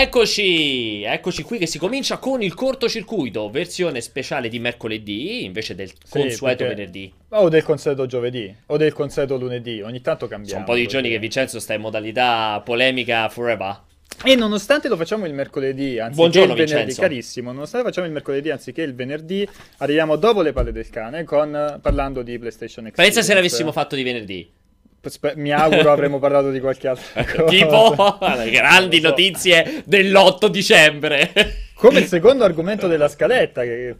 Eccoci, eccoci qui che si comincia con il cortocircuito, versione speciale di mercoledì invece del consueto perché- venerdì. O del consueto giovedì, o del consueto lunedì, ogni tanto Sono cambiamo. un po' di giorni che Vincenzo sta in modalità polemica forever. E nonostante lo facciamo il mercoledì, anziché Buongiorno, il venerdì, Vincenzo. carissimo, nonostante lo facciamo il mercoledì anziché il venerdì, arriviamo dopo le palle del cane con, parlando di PlayStation Experience. Pensa se l'avessimo fatto di venerdì. Spe- mi auguro avremmo parlato di qualche altra cosa. tipo grandi Non lo so. notizie dell'8 dicembre. Come il secondo argomento della scaletta, che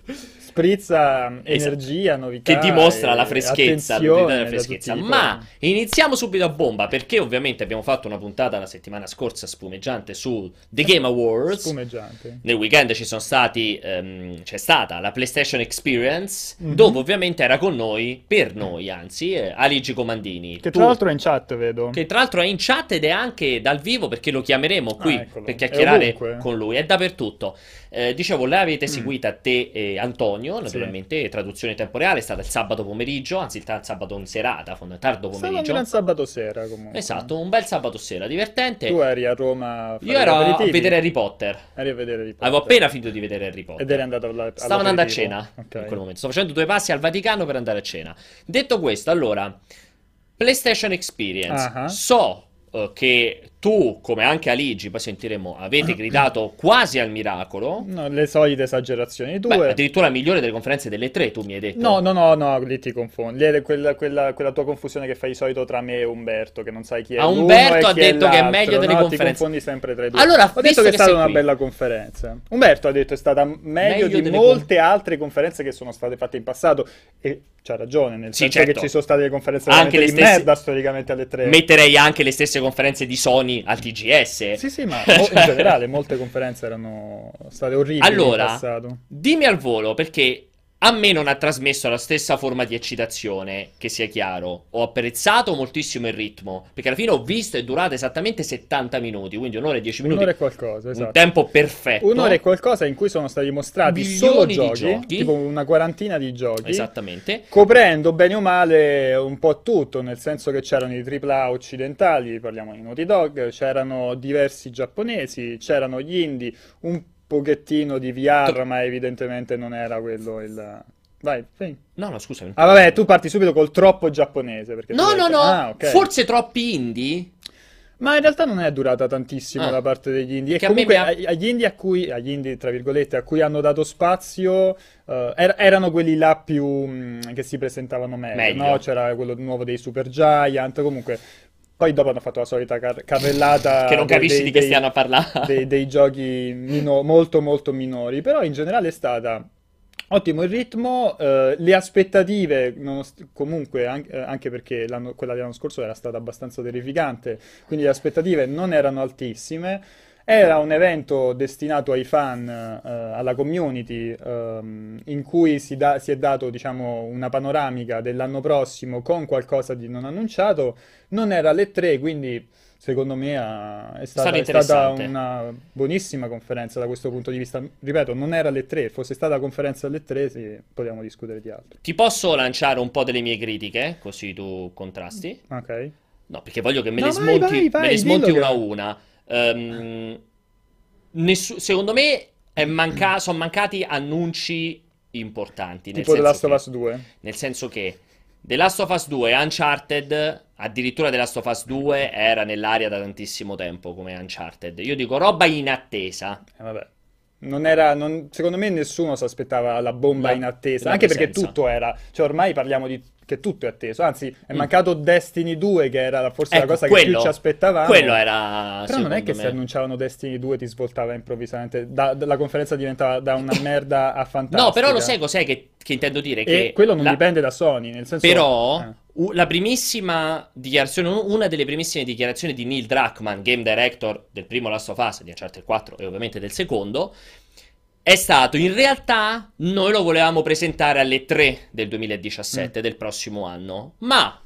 sprizza Esatto. energia, novità. che dimostra la freschezza, l'utilità freschezza. Ma iniziamo subito a bomba perché ovviamente abbiamo fatto una puntata la settimana scorsa spumeggiante su The Game Awards. Spumeggiante. Nel weekend ci sono stati, ehm, c'è stata la PlayStation Experience, Mhm. dove ovviamente era con noi, per noi anzi, eh, Aligi Comandini. Che Tu- tra l'altro è in chat, vedo. che tra l'altro è in chat ed è anche dal vivo perché lo chiameremo qui Ah, per chiacchierare con lui, è dappertutto. Eh, dicevo, lei avete Mm. seguita te e Antonio, naturalmente, traduzione in tempo reale, è stata il sabato pomeriggio, anzi il ta- sabato in serata, fond- tardo Stava un pomeriggio. gran sabato sera comunque. Esatto, un bel sabato sera, divertente. Tu eri a Roma a Io ero a vedere Harry Potter. Eri a vedere Harry Avevo Potter. appena finito di vedere Harry Potter. Ed eri andato alla, Stavo andando a cena Ok. in quel momento. Sto facendo due passi al Vaticano per andare a cena. Detto questo, allora, PlayStation Experience. Ah. So eh, che tu, come anche Aligi, poi sentiremo, avete gridato quasi al miracolo. No, le solite esagerazioni tue. Beh, addirittura migliore delle conferenze delle tre, tu mi hai detto. No, no, no, no, lì ti confondi. Lì quella, quella- quella tua confusione che fai di solito tra me e Umberto, che non sai chi è Ah, l'uno Umberto ha detto che è meglio delle no, conferenze. ti confondi sempre tra i due. Allora, Ho detto che è stata una qui- bella conferenza. Umberto ha detto che è stata meglio, Meglio di molte altre conferenze che sono state fatte in passato. E c'ha ragione, nel Sì, senso certo. che ci sono state le conferenze Anche le di stesse- merda storicamente alle tre. Metterei anche le stesse conferenze di Sony al TGS. Sì, sì, ma mo- in generale molte conferenze erano state orribili in Allora, passato. dimmi al volo perché a me non ha trasmesso la stessa forma di eccitazione, che sia chiaro. Ho apprezzato moltissimo il ritmo, perché alla fine ho visto è durata esattamente 70 minuti, quindi un'ora e 10 minuti. Un'ora e qualcosa, Un esatto. tempo perfetto. Un'ora e qualcosa in cui sono stati mostrati solo di giochi, giochi. tipo una quarantina di giochi, Esattamente. coprendo bene o male un po' tutto, nel senso che c'erano i AAA occidentali, parliamo di Naughty Dog, c'erano diversi giapponesi, c'erano gli indie, un pochettino di VR, To- ma evidentemente non era quello il... Vai, sì. No, no, scusami. Ah vabbè, tu parti subito col troppo giapponese, No, no, detto- no. Ah, ok. Forse troppi indie? Ma in realtà non è durata tantissimo Ah. da parte degli indie. E Che comunque ha- ag- agli indie a cui, agli indie, tra virgolette, a cui hanno dato spazio, eh, er- erano quelli là più mh, che si presentavano meglio, Meglio. no? C'era quello nuovo dei Super Giant, comunque. Poi dopo hanno fatto la solita car- carrellata Che non capisci dei- di che dei- stiano a parlare. dei, dei giochi mino- molto molto minori, però in generale è stata ottimo il ritmo, eh, le aspettative nonost- comunque an- eh, anche perché quella dell'anno scorso era stata abbastanza terrificante, quindi le aspettative non erano altissime. Era un evento destinato ai fan, eh, alla community, ehm, in cui si, da- si è dato, diciamo, una panoramica dell'anno prossimo con qualcosa di non annunciato. Non era alle 3, quindi secondo me è stata, è stata una buonissima conferenza da questo punto di vista. Ripeto, non era alle 3, fosse stata la conferenza alle 3, sì, potevamo discutere di altro. Ti posso lanciare un po' delle mie critiche, così tu contrasti? Ok? No, perché voglio che me No, le vai, smonti, vai, vai, me le smonti una a una. Ehm, nessu- secondo me è manca- sono mancati annunci importanti. Tipo The Last of Us 2. Nel senso che The Last of Us 2 e Uncharted, addirittura The Last of Us 2 era nell'aria da tantissimo tempo come Uncharted. Io dico roba in attesa. Eh, vabbè. Non era, non- secondo me nessuno si aspettava la bomba La- in attesa, anche perché presenza. tutto era, cioè ormai parliamo di che tutto è atteso, anzi è mancato Destiny 2 che era forse Mm. Ecco, la cosa che quello- più ci aspettavamo. Quello era, Però non è che me- se annunciavano Destiny 2 ti svoltava improvvisamente, da- da- la conferenza diventava da una merda a fantastica. No, però lo sai cos'è che, che intendo dire? Che E quello non la- dipende da Sony, nel senso... Però, eh. la primissima dichiarazione, una delle primissime dichiarazioni di Neil Druckmann, game director del primo Last of Us, di Uncharted 4 e ovviamente del secondo, è stato in realtà noi lo volevamo presentare alle 3 del 2017, del prossimo anno, ma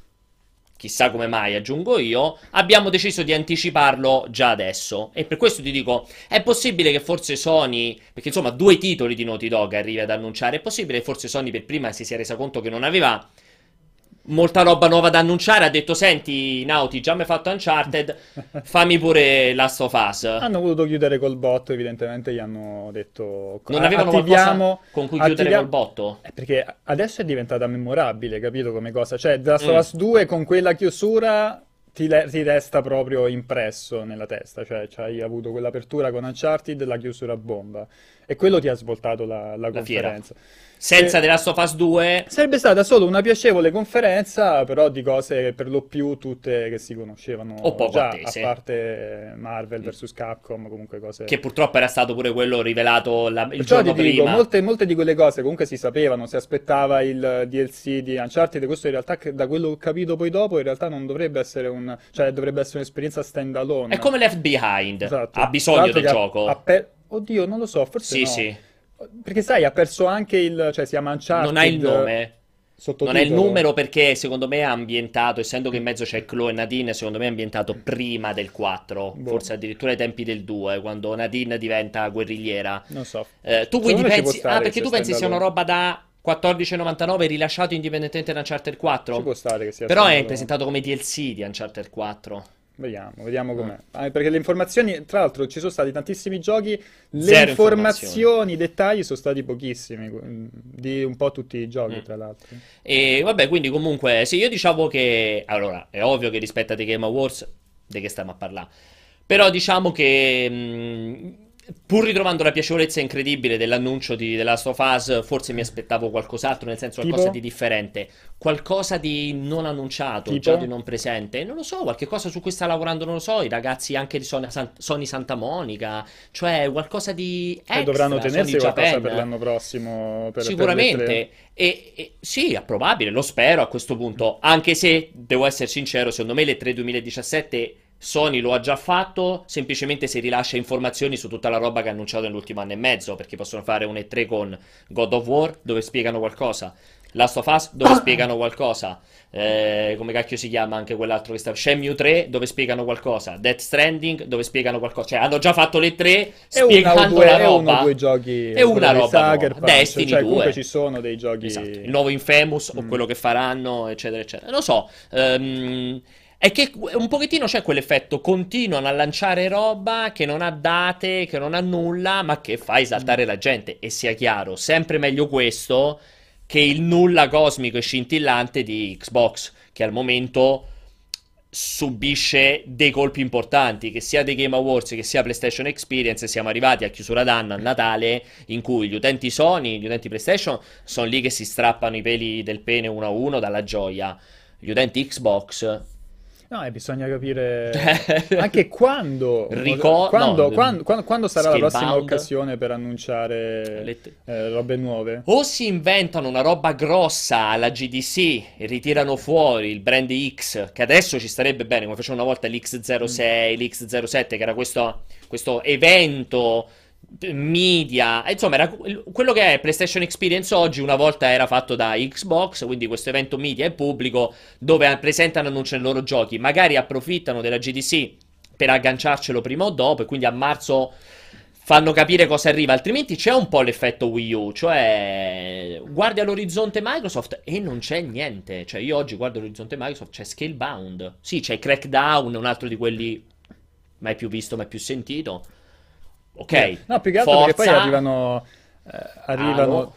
chissà come mai, aggiungo io, abbiamo deciso di anticiparlo già adesso. E per questo ti dico, è possibile che forse Sony, perché insomma due titoli di Naughty Dog arrivi ad annunciare, è possibile che forse Sony per prima si sia resa conto che non aveva molta roba nuova da annunciare. Ha detto: Senti, Nauti, già mi hai fatto Uncharted, fammi pure Last of Us. Hanno voluto chiudere col botto, evidentemente gli hanno detto Non avevano attiviamo, con cui chiudere attiviamo- col botto? Eh, perché adesso è diventata memorabile, capito come cosa? Cioè, The Last Mm. of Us 2 con quella chiusura ti, le- ti resta proprio impresso nella testa, cioè hai avuto quell'apertura con Uncharted, la chiusura a bomba e quello ti ha svoltato la, la La fiera. conferenza. Senza. The Last of Us 2, Sarebbe stata solo una piacevole conferenza, però di cose per lo più tutte che si conoscevano O poco già, attese. a parte Marvel vs. Capcom, comunque cose... che purtroppo era stato pure quello rivelato la- il Perciò giorno ti dico, prima. molte, molte di quelle cose comunque si sapevano, si aspettava il DLC di Uncharted, questo in realtà, da quello che ho capito poi dopo, in realtà non dovrebbe essere un... cioè dovrebbe essere un'esperienza stand alone. È come Left Behind, Esatto. ha bisogno del che ha- gioco. ha per- Oddio, non lo so, forse Sì, no. sì. Perché sai, ha perso anche il... cioè si chiama Uncharted... Non ha il nome. Non è il sottotitolo. numero perché secondo me è ambientato, essendo che in mezzo c'è Chloe e Nadine, secondo me è ambientato prima del 4, Boh. forse addirittura ai tempi del 2, quando Nadine diventa guerrigliera. Non so. Eh, tu quindi pensi, ah, perché tu pensi sia una roba da 14,99 rilasciato indipendentemente da Uncharted 4? Ci può stare che sia Però è presentato come DLC di Uncharted 4. Vediamo, vediamo com'è. Ah, perché le informazioni, tra l'altro, ci sono stati tantissimi giochi, le Zero informazioni, i dettagli sono stati pochissimi, mm, di un po' tutti i giochi, Mm. tra l'altro. E vabbè, quindi comunque, sì, io diciamo che, allora, è ovvio che rispetto a The Game Awards, di che stiamo a parlare? Però diciamo che, mh, pur ritrovando la piacevolezza incredibile dell'annuncio di The Last of Us, forse mi aspettavo qualcos'altro, nel senso qualcosa Tipo? di differente, qualcosa di non annunciato, Tipo? già di non presente, non lo so, qualche cosa su cui sta lavorando, non lo so, i ragazzi anche di Sony, San- Sony Santa Monica, cioè qualcosa di E extra, dovranno Sony tenersi qualcosa Japan. per l'anno prossimo. Per, per Sicuramente, tre. e, e- sì, è probabile, lo spero a questo punto, anche se devo essere sincero, secondo me le 3 2017 Sony lo ha già fatto, semplicemente si rilascia informazioni su tutta la roba che ha annunciato nell'ultimo anno e mezzo, perché possono fare un E3 con God of War, dove spiegano qualcosa, Last of Us, dove spiegano qualcosa, eh, come cacchio si chiama anche quell'altro che sta, Shenmue 3, dove spiegano qualcosa, Death Stranding, dove spiegano qualcosa, cioè hanno già fatto le 3 E una o spiegando due, la e uno o roba. due giochi. E una roba Sucker. Punch, Destiny cioè, 2. comunque ci sono dei giochi. Esatto, il nuovo Infamous o Mm. quello che faranno, eccetera, eccetera. Non lo so. ehm, è che un pochettino c'è quell'effetto, continuano a lanciare roba che non ha date, che non ha nulla, ma che fa esaltare la gente. E sia chiaro, sempre meglio questo che il nulla cosmico e scintillante di Xbox, che al momento subisce dei colpi importanti, che sia dei Game Awards che sia PlayStation Experience, siamo arrivati a chiusura d'anno, a Natale, in cui gli utenti Sony, gli utenti PlayStation sono lì che si strappano i peli del pene uno a uno dalla gioia. Gli utenti Xbox No, e bisogna capire anche quando, Ricor- quando, no, quando, quando- quando sarà la prossima Scalebound. occasione per annunciare Le- eh, robe nuove. O si inventano una roba grossa alla GDC e ritirano fuori il brand X, che adesso ci starebbe bene, come facevano una volta l'X06, l'X07, che era questo, questo evento eh, media, insomma, era quello che è PlayStation Experience oggi, una volta era fatto da Xbox, quindi questo evento media e pubblico dove presentano e annunciano i loro giochi, magari approfittano della GDC per agganciarcelo prima o dopo e quindi a marzo fanno capire cosa arriva, altrimenti c'è un po' l'effetto Wii U, cioè guardi all'orizzonte Microsoft e non c'è niente, cioè io oggi guardo all'orizzonte Microsoft, c'è Scalebound, sì c'è Crackdown, un altro di quelli mai più visto, mai più sentito, ok, No, più che altro perché poi Forza, arrivano, eh, arrivano.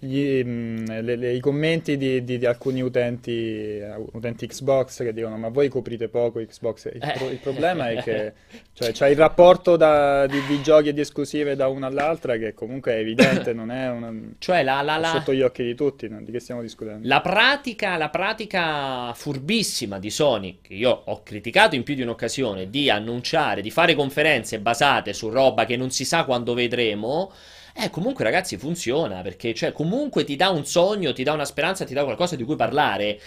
Gli, mm, le- le- i commenti di, di- di alcuni utenti, eh, utenti Xbox che dicono: Ma voi coprite poco Xbox. Il, pro- il problema è che cioè, c'è il rapporto da- di, di giochi e di esclusive da una all'altra che comunque è evidente, non è una- cioè la, la, la, sotto gli occhi di tutti. no? Di che stiamo discutendo? La pratica, la pratica furbissima di Sony, che io ho criticato in più di un'occasione, di annunciare, di fare conferenze basate su roba che non si sa quando vedremo, eh, comunque ragazzi funziona, perché cioè, comunque ti dà un sogno, ti dà una speranza, ti dà qualcosa di cui parlare,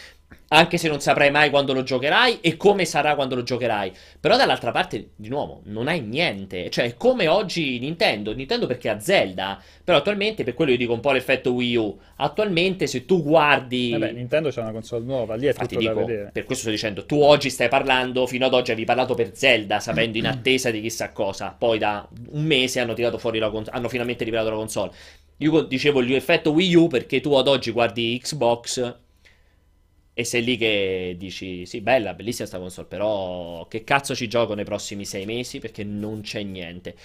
anche se non saprai mai quando lo giocherai e come sarà quando lo giocherai. Però dall'altra parte, di nuovo, non hai niente, cioè è come oggi Nintendo, Nintendo perché ha Zelda, però attualmente, per quello io dico un po' l'effetto Wii U, attualmente se tu guardi... Vabbè, Nintendo c'ha una console nuova, lì è Infatti tutto dico, vedere. per questo sto dicendo, tu oggi stai parlando, fino ad oggi avevi parlato per Zelda, sapendo in attesa di chissà cosa, poi da un mese hanno tirato fuori la console, hanno finalmente rivelato la console. Io dicevo l'effetto Wii U perché tu ad oggi guardi Xbox E sei lì che dici, sì, bella, bellissima sta console, però che cazzo ci gioco nei prossimi sei mesi perché non c'è niente.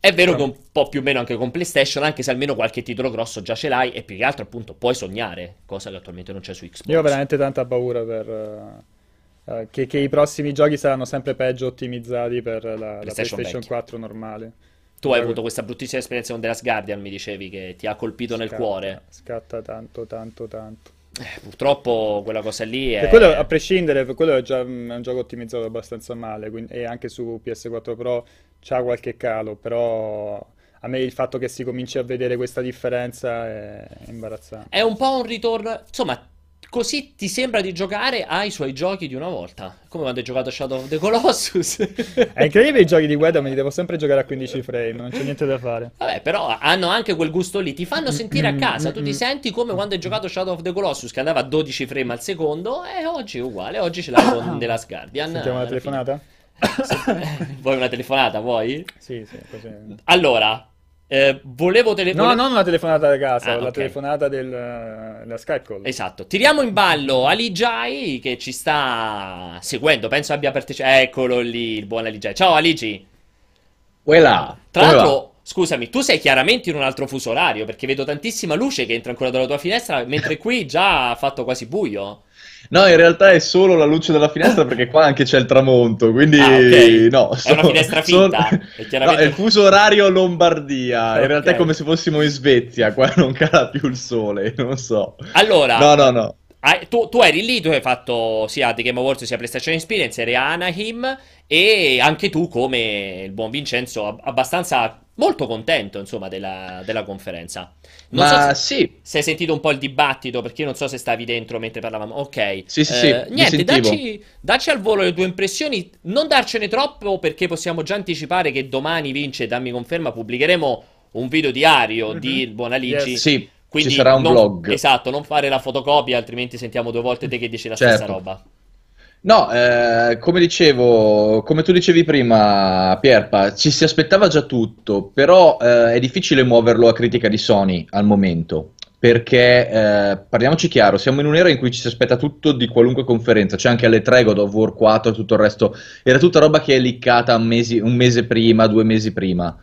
È vero No. che un po' più o meno anche con PlayStation, anche se almeno qualche titolo grosso già ce l'hai e più che altro appunto puoi sognare, cosa che attualmente non c'è su Xbox. Io ho veramente tanta paura per, eh, che, che i prossimi giochi saranno sempre peggio ottimizzati per la, la PlayStation PlayStation vecchia. 4 normale. Tu hai avuto questa bruttissima esperienza con The Last Guardian, mi dicevi, che ti ha colpito nel Scatta- cuore. Scatta tanto, tanto, tanto. Eh, purtroppo quella cosa lì è... quello, a prescindere, quello è già mm, è un gioco ottimizzato abbastanza male, quindi- e anche su PS4 Pro c'ha qualche calo, però a me il fatto che si cominci a vedere questa differenza è imbarazzante. È un po' un ritorno. Insomma, così ti sembra di giocare ai suoi giochi di una volta. Come quando hai giocato Shadow of the Colossus. È incredibile i giochi di Guedo, me li devo sempre giocare a 15 frame, non c'è niente da fare. Vabbè, però hanno anche quel gusto lì. Ti fanno sentire a casa. Tu ti Mm, mm, senti come quando hai giocato Shadow of the Colossus, che andava a 12 frame al secondo. E oggi è uguale. Oggi ce l'hai con The Last Guardian. Sentiamo una fine. telefonata? Sì. Vuoi una telefonata? Vuoi? Sì, sì, così. Allora, eh, volevo tele- No, vole- non una telefonata da casa, Ah, la ok. telefonata del, della Skype call. Esatto, tiriamo in ballo Ali Jai che ci sta seguendo, penso abbia partecipato. Eccolo lì, il buon Ali Jai. Ciao Aligi. Quella, Tra va? l'altro, scusami, tu sei chiaramente in un altro fuso orario perché vedo tantissima luce che entra ancora dalla tua finestra, mentre qui già ha fatto quasi buio. No, in realtà è solo la luce della finestra perché qua anche c'è il tramonto, quindi Ah, ok. no, È una finestra finta, è No, chiaramente- è il fuso orario Lombardia, in realtà è come se fossimo in Svezia, qua non cala più il sole, non so. Allora, No, no, no. Hai- tu, tu eri lì, tu hai fatto sia The Game Awards sia PlayStation Experience, eri a Anaheim e anche tu, come il buon Vincenzo, ab- abbastanza molto contento, insomma, della, della conferenza. Non so Ma se- sì, Se hai sentito un po' il dibattito, perché io non so se stavi dentro mentre parlavamo. Ok. Sì, sì, Eh, sì, niente, dacci, dacci al volo le tue impressioni. Non darcene troppo, perché possiamo già anticipare che domani vince, dammi conferma, pubblicheremo un video diario Mhm. di Buonaligi. Yes. sì, Quindi ci sarà un non- vlog. Esatto, non fare la fotocopia, altrimenti sentiamo due volte te che dici la stessa Certo. roba. No, eh, come dicevo, come tu dicevi prima, Pierpa, ci si aspettava già tutto, però eh, è difficile muoverlo a critica di Sony al momento. Perché, eh, parliamoci chiaro, siamo in un'era in cui ci si aspetta tutto di qualunque conferenza, c'è anche alle 3, God of War 4 e tutto il resto, era tutta roba che è liccata un, mesi- un mese prima, due mesi prima.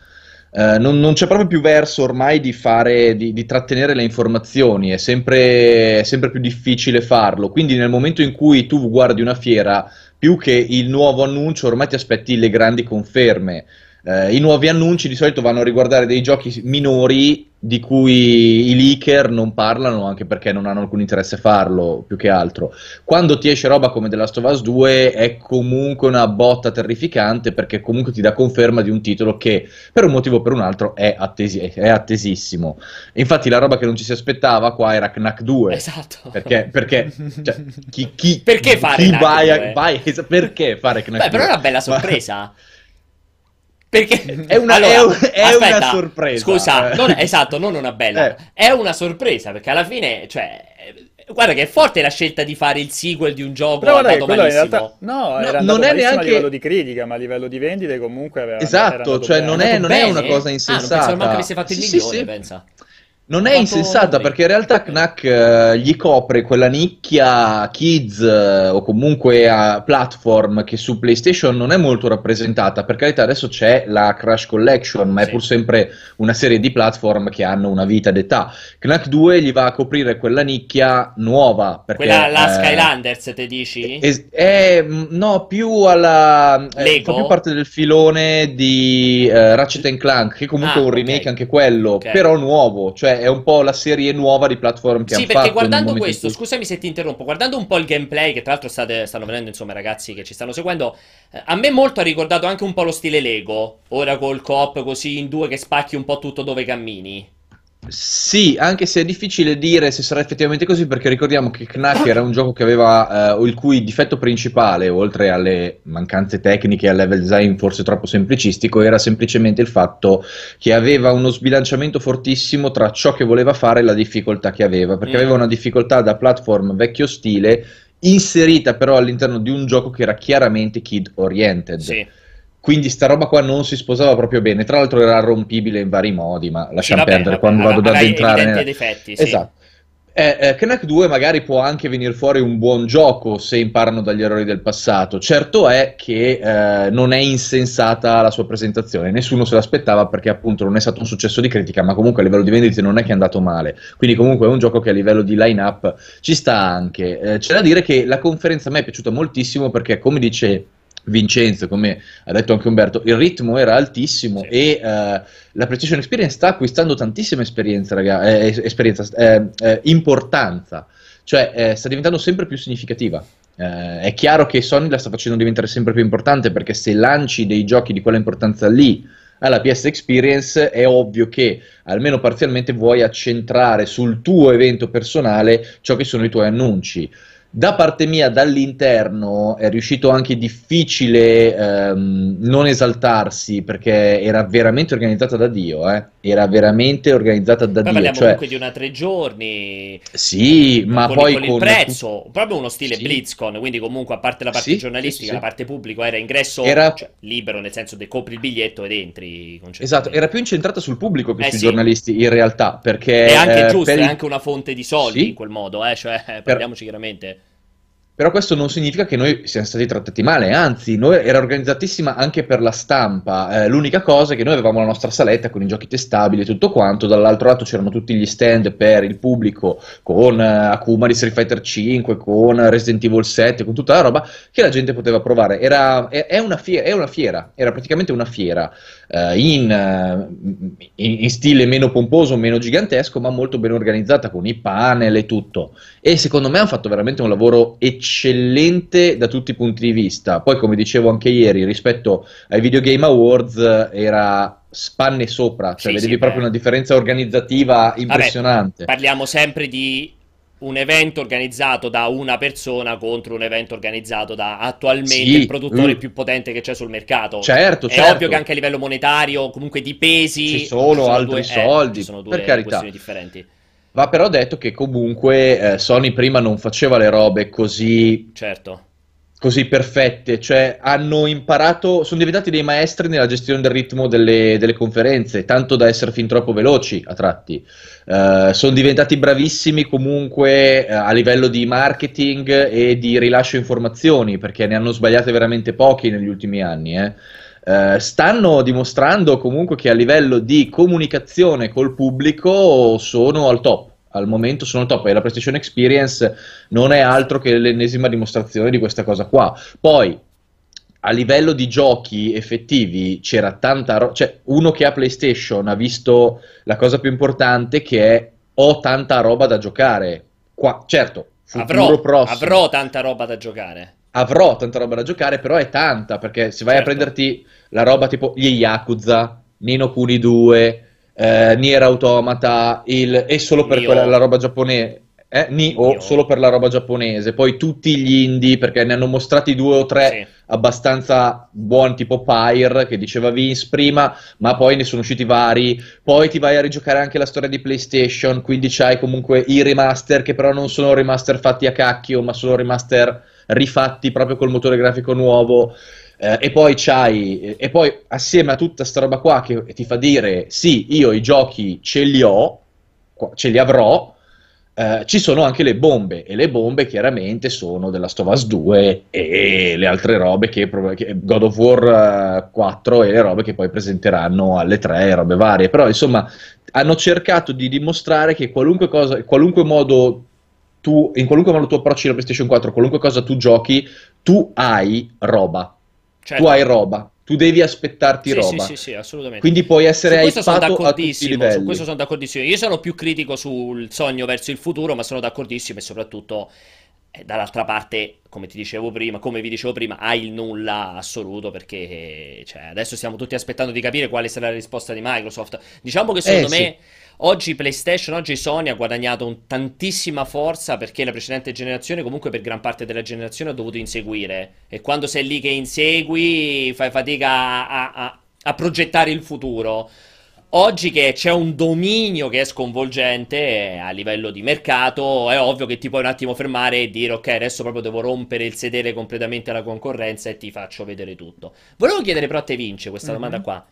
Eh, non, non c'è proprio più verso ormai di fare, di, di trattenere le informazioni, è sempre, è sempre più difficile farlo. Quindi nel momento in cui tu guardi una fiera, più che il nuovo annuncio, ormai ti aspetti le grandi conferme. Eh, I nuovi annunci di solito vanno a riguardare dei giochi minori di cui i leaker non parlano, anche perché non hanno alcun interesse a farlo, più che altro. Quando ti esce roba come The Last of Us 2 è comunque una botta terrificante perché comunque ti dà conferma di un titolo che per un motivo o per un altro è, attesi- è attesissimo. Infatti la roba che non ci si aspettava qua era Knack 2. Esatto. Perché, perché, cioè, chi, chi- Perché fare chi Knack vai a- 2? vai- perché fare Knack Beh, però è 2? una bella sorpresa. Perché È una- Allora, è un- è una aspetta, sorpresa. Scusa, Eh. non- esatto, non una bella. Eh. È una sorpresa perché alla fine, cioè, eh, guarda che è forte la scelta di fare il sequel di un gioco Però guarda andato in malissimo. realtà no, No, era non è neanche- a livello di critica, ma a livello di vendite comunque aveva era Esatto, cioè bene. non È non è una cosa Ah, non insensata. pensavo manco avesse fatto il Sì, sì, milione, sì. pensa. Non è insensata perché in realtà Knack eh, gli copre quella nicchia kids eh, o comunque a platform che su PlayStation non è molto rappresentata. Per carità, adesso c'è la Crash Collection, ma Sì. è pur sempre una serie di platform che hanno una vita d'età. Knack 2 gli va a coprire quella nicchia nuova. Perché, Quella, la eh, Skylanders, te dici? es- è, mm, no, più alla eh, Lego? fa più parte del filone di eh, Ratchet and Clank, che comunque Ah, è un remake ok. anche quello, Ok. però nuovo, cioè è un po' la serie nuova di platform che Sì, perché fatto. guardando questo, cui- scusami se ti interrompo, guardando un po' il gameplay, che tra l'altro state- stanno venendo, insomma, i ragazzi che ci stanno seguendo, eh, a me molto ha ricordato anche un po' lo stile Lego, ora col co-op così in due che spacchi un po' tutto dove cammini. Sì, anche se è difficile dire se sarà effettivamente così, perché ricordiamo che Knack era un gioco che aveva eh, il cui difetto principale, oltre alle mancanze tecniche e al level design forse troppo semplicistico, era semplicemente il fatto che aveva uno sbilanciamento fortissimo tra ciò che voleva fare e la difficoltà che aveva, perché Mm. aveva una difficoltà da platform vecchio stile, inserita però all'interno di un gioco che era chiaramente kid oriented. Sì. Quindi sta roba qua non si sposava proprio bene. Tra l'altro era rompibile in vari modi, ma lasciamo Sì, vabbè, perdere vabbè, quando vado ad addentrare evidenti nella... difetti, sì. Esatto. Eh, eh, Knack 2 magari può anche venire fuori un buon gioco se imparano dagli errori del passato. Certo è che eh, non è insensata la sua presentazione, nessuno se l'aspettava perché appunto non è stato un successo di critica, ma comunque a livello di vendite non è che è andato male. Quindi comunque è un gioco che a livello di line-up ci sta anche. Eh, c'è da dire che la conferenza a me è piaciuta moltissimo perché come dice Vincenzo, come ha detto anche Umberto, il ritmo era altissimo sì. e uh, la PlayStation Experience sta acquistando tantissima esperienza, raga, eh, esperienza eh, eh, importanza, cioè eh, sta diventando sempre più significativa. Eh, è chiaro che Sony la sta facendo diventare sempre più importante perché se lanci dei giochi di quella importanza lì alla PS Experience è ovvio che almeno parzialmente vuoi accentrare sul tuo evento personale ciò che sono i tuoi annunci. Da parte mia, dall'interno, è riuscito anche difficile ehm, non esaltarsi perché era veramente organizzata da Dio, eh? Era veramente organizzata da Dio. Parliamo cioè... comunque di una tre giorni. Sì, ma con, poi con, con il prezzo, proprio uno stile sì. BlizzCon, quindi comunque a parte la parte sì, giornalistica, sì, la parte pubblica era ingresso era... Cioè, libero, nel senso che copri il biglietto ed entri. Esatto, era più incentrata sul pubblico che eh, sui giornalisti in realtà, perché... È anche eh, giusto, è il... anche una fonte di soldi in quel modo, eh? cioè, parliamoci per... chiaramente. Però questo non significa che noi siamo stati trattati male, anzi, noi era organizzatissima anche per la stampa. Eh, l'unica cosa è che noi avevamo la nostra saletta con i giochi testabili e tutto quanto, dall'altro lato c'erano tutti gli stand per il pubblico con eh, Akuma di Street Fighter 5, con Resident Evil 7, con tutta la roba che la gente poteva provare. Era, è, è, una, fiera, è una fiera, era praticamente una fiera eh, in, in, in stile meno pomposo, meno gigantesco, ma molto ben organizzata con i panel e tutto. E secondo me hanno fatto veramente un lavoro eccellente eccellente da tutti i punti di vista. Poi, come dicevo anche ieri, rispetto ai Video Game Awards era spanne sopra, cioè sì, vedevi sì, proprio beh. una differenza organizzativa impressionante. Vabbè, parliamo sempre di un evento organizzato da una persona contro un evento organizzato da attualmente Sì, il produttore mm. più potente che c'è sul mercato. Certo, È certo. ovvio che anche a livello monetario, comunque di pesi, Ci sono altri due, eh, soldi, ci sono due per carità. questioni differenti. Va però detto che comunque eh, Sony prima non faceva le robe così Certo. Così perfette, cioè hanno imparato, sono diventati dei maestri nella gestione del ritmo delle, delle conferenze, tanto da essere fin troppo veloci a tratti. Eh, sono diventati bravissimi comunque eh, a livello di marketing e di rilascio informazioni, perché ne hanno sbagliate veramente pochi negli ultimi anni. eh. Eh, stanno dimostrando comunque che a livello di comunicazione col pubblico sono al top. Al momento sono top e la PlayStation Experience non è altro che l'ennesima dimostrazione di questa cosa qua. Poi, a livello di giochi effettivi, c'era tanta roba. Cioè, uno che ha PlayStation ha visto la cosa più importante che è ho tanta roba da giocare. Qua, certo, Avrò, prossimo avrò tanta roba da giocare. avrò tanta roba da giocare, però è tanta, perché se vai Certo. a prenderti la roba tipo gli Yakuza, Nino Kuni 2, eh, Nier Automata, il, e solo per quella, la roba giapponese, eh, Nioh, Nioh. solo per la roba giapponese, poi tutti gli indie, perché ne hanno mostrati due o tre Sì. abbastanza buoni, tipo Pyre, che diceva Vince prima, ma poi ne sono usciti vari, poi ti vai a rigiocare anche la storia di PlayStation, quindi c'hai comunque i remaster, che però non sono remaster fatti a cacchio, ma sono remaster rifatti proprio col motore grafico nuovo. Eh, e poi c'hai, e poi assieme a tutta sta roba qua che ti fa dire sì, io i giochi ce li ho, ce li avrò, eh, ci sono anche le bombe, e le bombe chiaramente sono della Stovaz 2 e le altre robe che, che God of War eh, 4 e le robe che poi presenteranno alle 3, robe varie. Però insomma hanno cercato di dimostrare che qualunque cosa, qualunque modo tu, in qualunque modo tu approcci la PlayStation 4, qualunque cosa tu giochi, tu hai roba. Certo. Tu hai roba, tu devi aspettarti Sì, roba. sì, sì, sì, assolutamente. Quindi puoi essere su questo sono hypato a tutti i livelli. su questo sono d'accordissimo. Io sono più critico sul sogno verso il futuro, ma sono d'accordissimo e soprattutto dall'altra parte, come ti dicevo prima, come vi dicevo prima, hai il nulla assoluto perché eh, cioè, adesso stiamo tutti aspettando di capire quale sarà la risposta di Microsoft. Diciamo che secondo Eh, me oggi PlayStation, oggi Sony ha guadagnato un- tantissima forza perché la precedente generazione comunque per gran parte della generazione ha dovuto inseguire e quando sei lì che insegui fai fatica a- a- a- a progettare il futuro. Oggi che c'è un dominio che è sconvolgente eh, a livello di mercato, è ovvio che ti puoi un attimo fermare e dire ok, adesso proprio devo rompere il sedere completamente alla concorrenza e ti faccio vedere tutto. Volevo chiedere però a te Vince questa Mhm. domanda qua.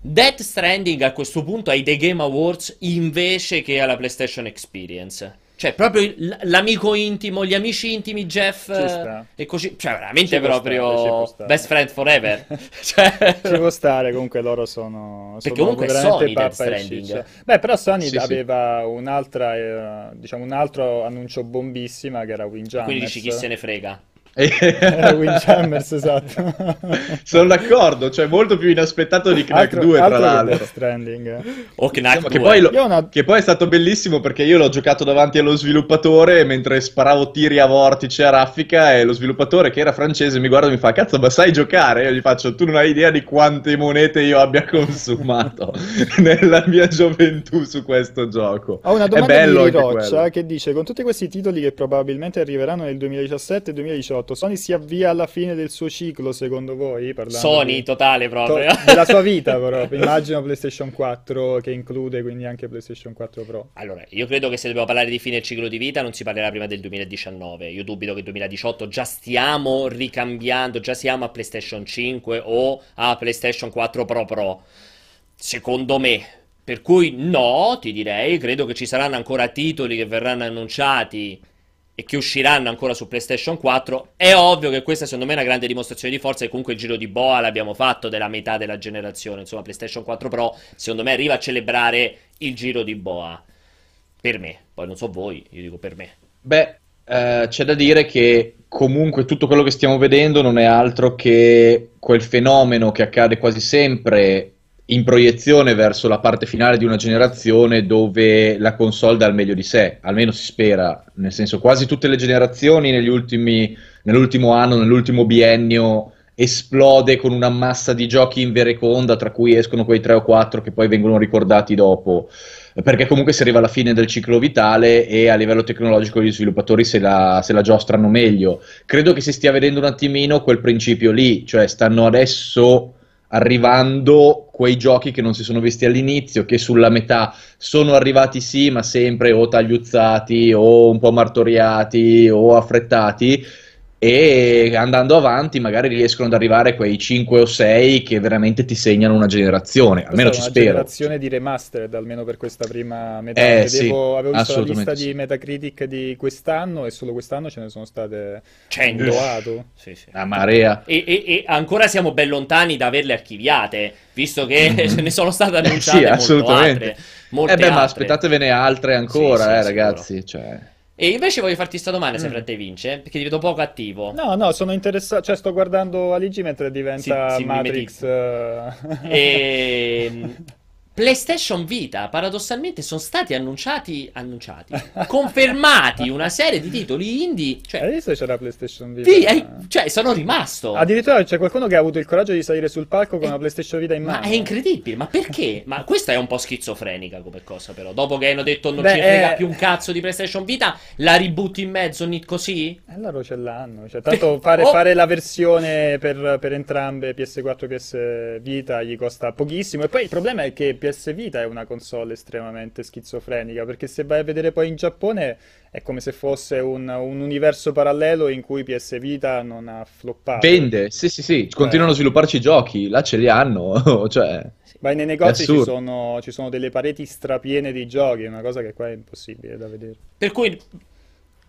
Death Stranding a questo punto ai The Game Awards invece che alla PlayStation Experience. Cioè, proprio il- l'amico intimo, gli amici intimi, Jeff. Eh. E così. Cioè, veramente proprio. stare, best friend forever. cioè. Ci può stare, comunque loro sono, Perché sono comunque è veramente Sony Death Stranding. Beh, però Sony Sì, sì. aveva un'altra, eh, diciamo, un altro annuncio bombissima che era Windjammers. Quindi dici chi se ne frega. Era Windjammers, esatto. Sono d'accordo, cioè molto più inaspettato di Knack altro, 2 tra altro che l'altro. Stranding. O Knack Insomma, che, 2. poi lo- una- che poi è stato bellissimo perché io l'ho giocato davanti allo sviluppatore mentre sparavo tiri a vortice a raffica e lo sviluppatore che era francese mi guarda e mi fa cazzo ma sai giocare? E io gli faccio tu non hai idea di quante monete io abbia consumato nella mia gioventù su questo gioco. Ho una È domanda bello di Roccia quello. che dice: Con tutti questi titoli che probabilmente arriveranno nel 2017 e 2018, Sony si avvia alla fine del suo ciclo, secondo voi? Sony di- totale to- proprio. della sua vita, proprio. Immagino PlayStation 4, che include quindi anche PlayStation 4 Pro. Allora, io credo che se dobbiamo parlare di fine del ciclo di vita non si parlerà prima del 2019. Io dubito che il 2018 già stiamo ricambiando, già siamo a PlayStation 5 o a PlayStation 4 Pro Pro. Secondo me. Per cui no, ti direi, credo che ci saranno ancora titoli che verranno annunciati e che usciranno ancora su PlayStation 4. È ovvio che questa secondo me è una grande dimostrazione di forza e comunque il giro di boa l'abbiamo fatto della metà della generazione. Insomma, PlayStation 4 Pro secondo me arriva a celebrare il giro di boa. Per me, poi non so voi, io dico per me. Beh, eh, c'è da dire che comunque tutto quello che stiamo vedendo non è altro che quel fenomeno che accade quasi sempre in proiezione verso la parte finale di una generazione dove la console dà il meglio di sé, almeno si spera, nel senso quasi tutte le generazioni ultimi, nell'ultimo anno, nell'ultimo biennio esplode con una massa di giochi in vereconda, tra cui escono quei 3 o 4 che poi vengono ricordati dopo perché comunque si arriva alla fine del ciclo vitale e a livello tecnologico gli sviluppatori se la, se la giostrano meglio. Credo che si stia vedendo un attimino quel principio lì, cioè stanno adesso arrivando quei giochi che non si sono visti all'inizio, che sulla metà sono arrivati sì, ma sempre o tagliuzzati o un po' martoriati o affrettati e andando avanti magari riescono ad arrivare a quei 5 o 6 che veramente ti segnano una generazione, almeno ci Questa una spero. generazione di remastered, almeno per questa prima metà. Eh, Vedevo- sì, avevo visto la lista sì. di Metacritic di quest'anno e solo quest'anno ce ne sono state 100. un boato. Sì, sì. Una marea. E, e- e ancora siamo ben lontani da averle archiviate, visto che ce ne sono state Eh, annunciate sì, molto assolutamente. altre. molte Eh beh, ma altre. aspettatevene altre ancora, Sì, sì, eh, sicuro. ragazzi. Cioè... E invece voglio farti sta domanda, se Mm. fra te vince, perché ti vedo poco attivo. No, no, sono interessato, cioè sto guardando Aligi mentre diventa Si- si Matrix. E... PlayStation Vita, paradossalmente, sono stati annunciati, annunciati, confermati una serie di titoli indie. Hai Cioè, visto che c'era PlayStation Vita? sì, eh, cioè, sono rimasto. Addirittura c'è qualcuno che ha avuto il coraggio di salire sul palco con Eh, una PlayStation Vita in Ma mano. è incredibile, ma perché? Ma questa è un po' schizofrenica come cosa, però. Dopo che hanno detto non Beh, ci frega eh. più un cazzo di PlayStation Vita, la ributti in mezzo così? E loro ce l'hanno. Cioè, tanto fare, Oh. fare la versione per, per entrambe PS4 e PS Vita gli costa pochissimo. E poi il problema è che PS Vita è una console estremamente schizofrenica. Perché se vai a vedere poi in Giappone è come se fosse un, un universo parallelo in cui PS Vita non ha floppato. Vende, sì, sì, sì, continuano a svilupparci i giochi, là ce li hanno, cioè... Vai nei negozi ci sono, ci sono delle pareti strapiene di giochi. È una cosa che qua è impossibile da vedere. Per cui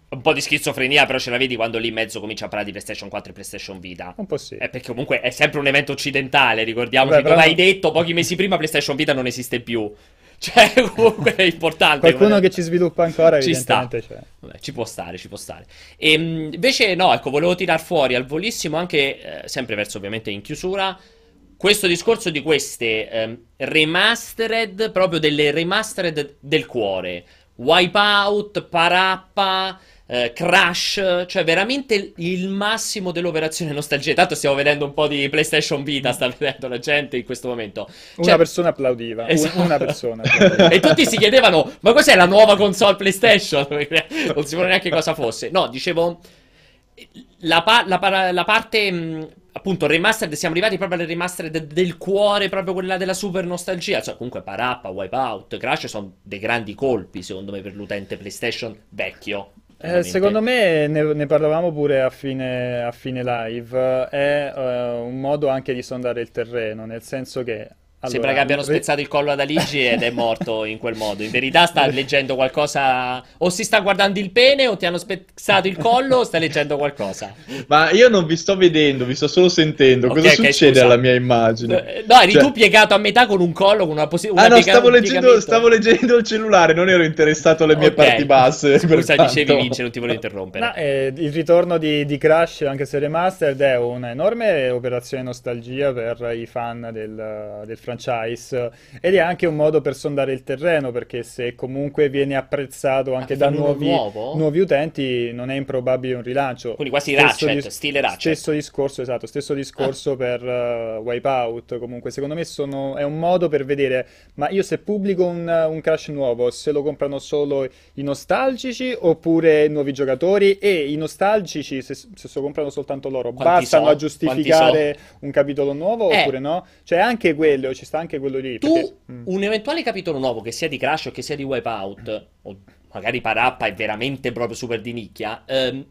un po' di schizofrenia, però ce la vedi quando lì in mezzo comincia a parlare di PlayStation 4 e PlayStation Vita. Un po' sì. Eh, perché comunque è sempre un evento occidentale, ricordiamoci, come hai detto pochi mesi prima PlayStation Vita non esiste più. Cioè, comunque è importante. Qualcuno che ci sviluppa ancora, Ci sta. c'è. Vabbè, ci può stare, ci può stare. E, mh, invece, no, ecco, volevo tirar fuori al volissimo anche, eh, sempre verso ovviamente in chiusura, questo discorso di queste ehm, remastered, proprio delle remastered del cuore. Wipeout, Parappa, eh, Crash, cioè veramente il massimo dell'operazione nostalgia. Tanto stiamo vedendo un po' di PlayStation Vita, sta vedendo la gente in questo momento. Una Cioè- persona applaudiva. Esatto. Una persona. applaudiva. e tutti si chiedevano: Ma cos'è la nuova console PlayStation? Non si sapeva neanche cosa fosse. No, dicevo. La, pa- la pa- la parte mh, appunto remastered. Siamo arrivati proprio alle remastered del cuore, proprio quella della super nostalgia. Cioè, comunque, Parappa, Wipeout, Crash sono dei grandi colpi, secondo me, per l'utente PlayStation vecchio. Eh, secondo me, ne, ne parlavamo pure a fine, a fine live, è eh, un modo anche di sondare il terreno, nel senso che Sembra che abbiano spezzato il collo ad Aligi ed è morto in quel modo. In verità sta leggendo qualcosa. O si sta guardando il pene, o ti hanno spezzato il collo, o sta leggendo qualcosa. Ma io non vi sto vedendo, vi sto solo sentendo. Okay, Cosa okay, succede scusa. alla mia immagine? No, eri cioè... tu piegato a metà con un collo, con una possibilità. Ah, no, stavo leggendo, stavo leggendo, il cellulare, non ero interessato alle mie okay. parti basse. Scusa, dicevi Vince, non ti volevo interrompere. No, eh, il ritorno di, di, Crash, anche se remastered, è un'enorme operazione nostalgia per i fan del, del franchise ed è anche un modo per sondare il terreno perché se comunque viene apprezzato anche ah, da nuovi, nuovi, utenti non è improbabile un rilancio. Quindi quasi stesso Ratchet, dis- stile Ratchet. Stesso discorso, esatto, stesso discorso ah. per uh, Wipeout. Comunque secondo me sono, è un modo per vedere, ma io se pubblico un, un Crash nuovo, se lo comprano solo i nostalgici oppure nuovi giocatori e i nostalgici se, se lo comprano soltanto loro Quanti bastano so? a giustificare so? un capitolo nuovo eh. oppure no? Cioè anche quello, ci sta anche quello lì. Tu perché... Mm. un eventuale capitolo nuovo, che sia di Crash o che sia di Wipeout, o magari Parappa è veramente proprio super di nicchia, ehm,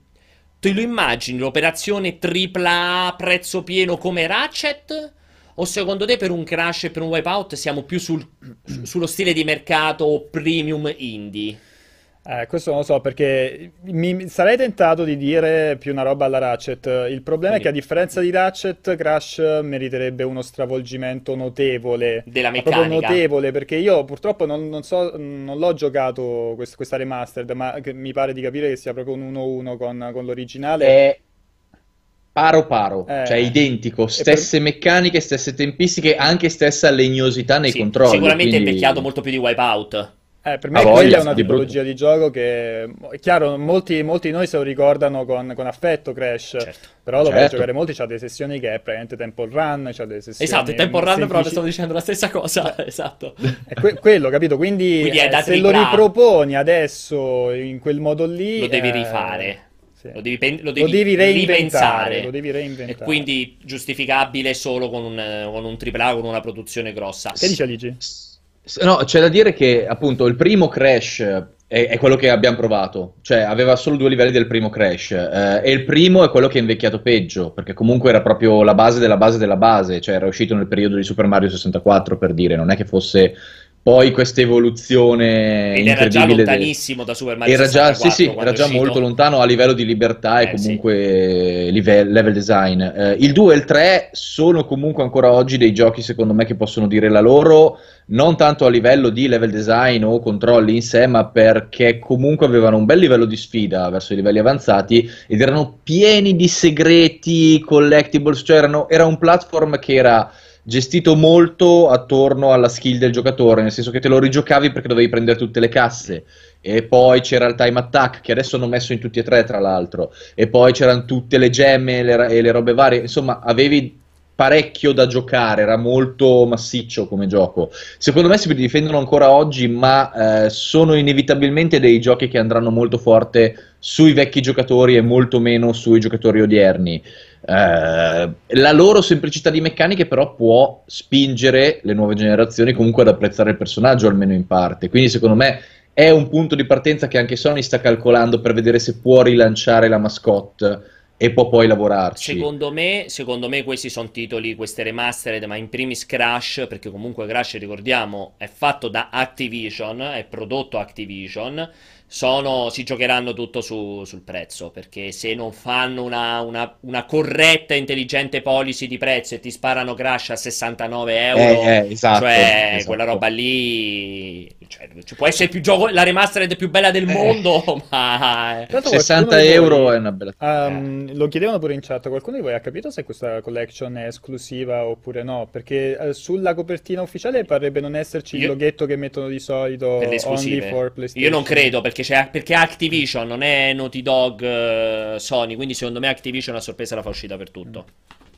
te lo immagini l'operazione AAA prezzo pieno come Ratchet? O secondo te per un Crash e per un Wipeout siamo più sul, sullo stile di mercato premium indie? Eh, questo non lo so perché mi sarei tentato di dire più una roba alla Ratchet. Il problema Quindi... è che a differenza di Ratchet, Crash meriterebbe uno stravolgimento notevole. Della meccanica. Proprio notevole perché io purtroppo non, non, so, non l'ho giocato quest- questa remastered, ma mi pare di capire che sia proprio un 1-1 con, con l'originale. È paro paro, eh. cioè identico, stesse per... meccaniche, stesse tempistiche, anche stessa legnosità nei sì, controlli. Sicuramente quindi... è invecchiato molto più di Wipeout. Eh, per me quella è una tipologia di, di, gioco che è chiaro, molti, molti, di noi se lo ricordano con, con affetto Crash, certo. però lo certo. giocare molti, c'ha delle sessioni che è praticamente temple run, c'ha delle sessioni Esatto, il temple run semplici... però stavo dicendo la stessa cosa, esatto. È que- quello, capito? Quindi, Quindi eh, se lo riproponi adesso in quel modo lì... Lo devi eh... rifare. Lo devi, pen- lo, devi, lo devi reinventare. Lo devi reinventare. E quindi giustificabile solo con un, con un AAA, con una produzione grossa. Che dice Aligi? No, c'è da dire che appunto il primo Crash è, è, quello che abbiamo provato, cioè aveva solo due livelli del primo Crash eh, e il primo è quello che è invecchiato peggio, perché comunque era proprio la base della base della base, cioè era uscito nel periodo di Super Mario 64 per dire, non è che fosse poi questa evoluzione Ed era già lontanissimo del... da Super Mario era 64 già, sì, sì, era già molto lontano a livello di libertà e eh, comunque sì. live- level design. Eh, il 2 e il 3 sono comunque ancora oggi dei giochi secondo me che possono dire la loro, non tanto a livello di level design o controlli in sé, ma perché comunque avevano un bel livello di sfida verso i livelli avanzati ed erano pieni di segreti, collectibles, cioè erano, era un platform che era gestito molto attorno alla skill del giocatore, nel senso che te lo rigiocavi perché dovevi prendere tutte le casse. E poi c'era il time attack, che adesso hanno messo in tutti e tre, tra l'altro. E poi c'erano tutte le gemme le, e le robe varie. Insomma, avevi parecchio da giocare, era molto massiccio come gioco. Secondo me si difendono ancora oggi, ma eh, sono inevitabilmente dei giochi che andranno molto forte sui vecchi giocatori e molto meno sui giocatori odierni. Eh, la loro semplicità di meccaniche però può spingere le nuove generazioni comunque ad apprezzare il personaggio almeno in parte quindi secondo me è un punto di partenza che anche Sony sta calcolando per vedere se può rilanciare la mascotte e può poi lavorarci. Secondo me, secondo me questi sono titoli, queste remastered, ma in primis Crash, perché comunque Crash, ricordiamo, è fatto da Activision, è prodotto Activision, sono, si giocheranno tutto su, sul prezzo perché se non fanno una, una, una, corretta e intelligente policy di prezzo e ti sparano crash a 69 euro, eh, eh, esatto, cioè esatto. quella roba lì cioè, può essere più gioco, la remastered più bella del eh. mondo, ma 60 euro voi, è una bella um, Lo chiedevano pure in chat, qualcuno di voi ha capito se questa collection è esclusiva oppure no? Perché eh, sulla copertina ufficiale parrebbe non esserci Io... il loghetto che mettono di solito per only for PlayStation. Io non credo perché perché, perché Activision non è Naughty Dog uh, Sony, quindi secondo me Activision a sorpresa la fa uscita per tutto.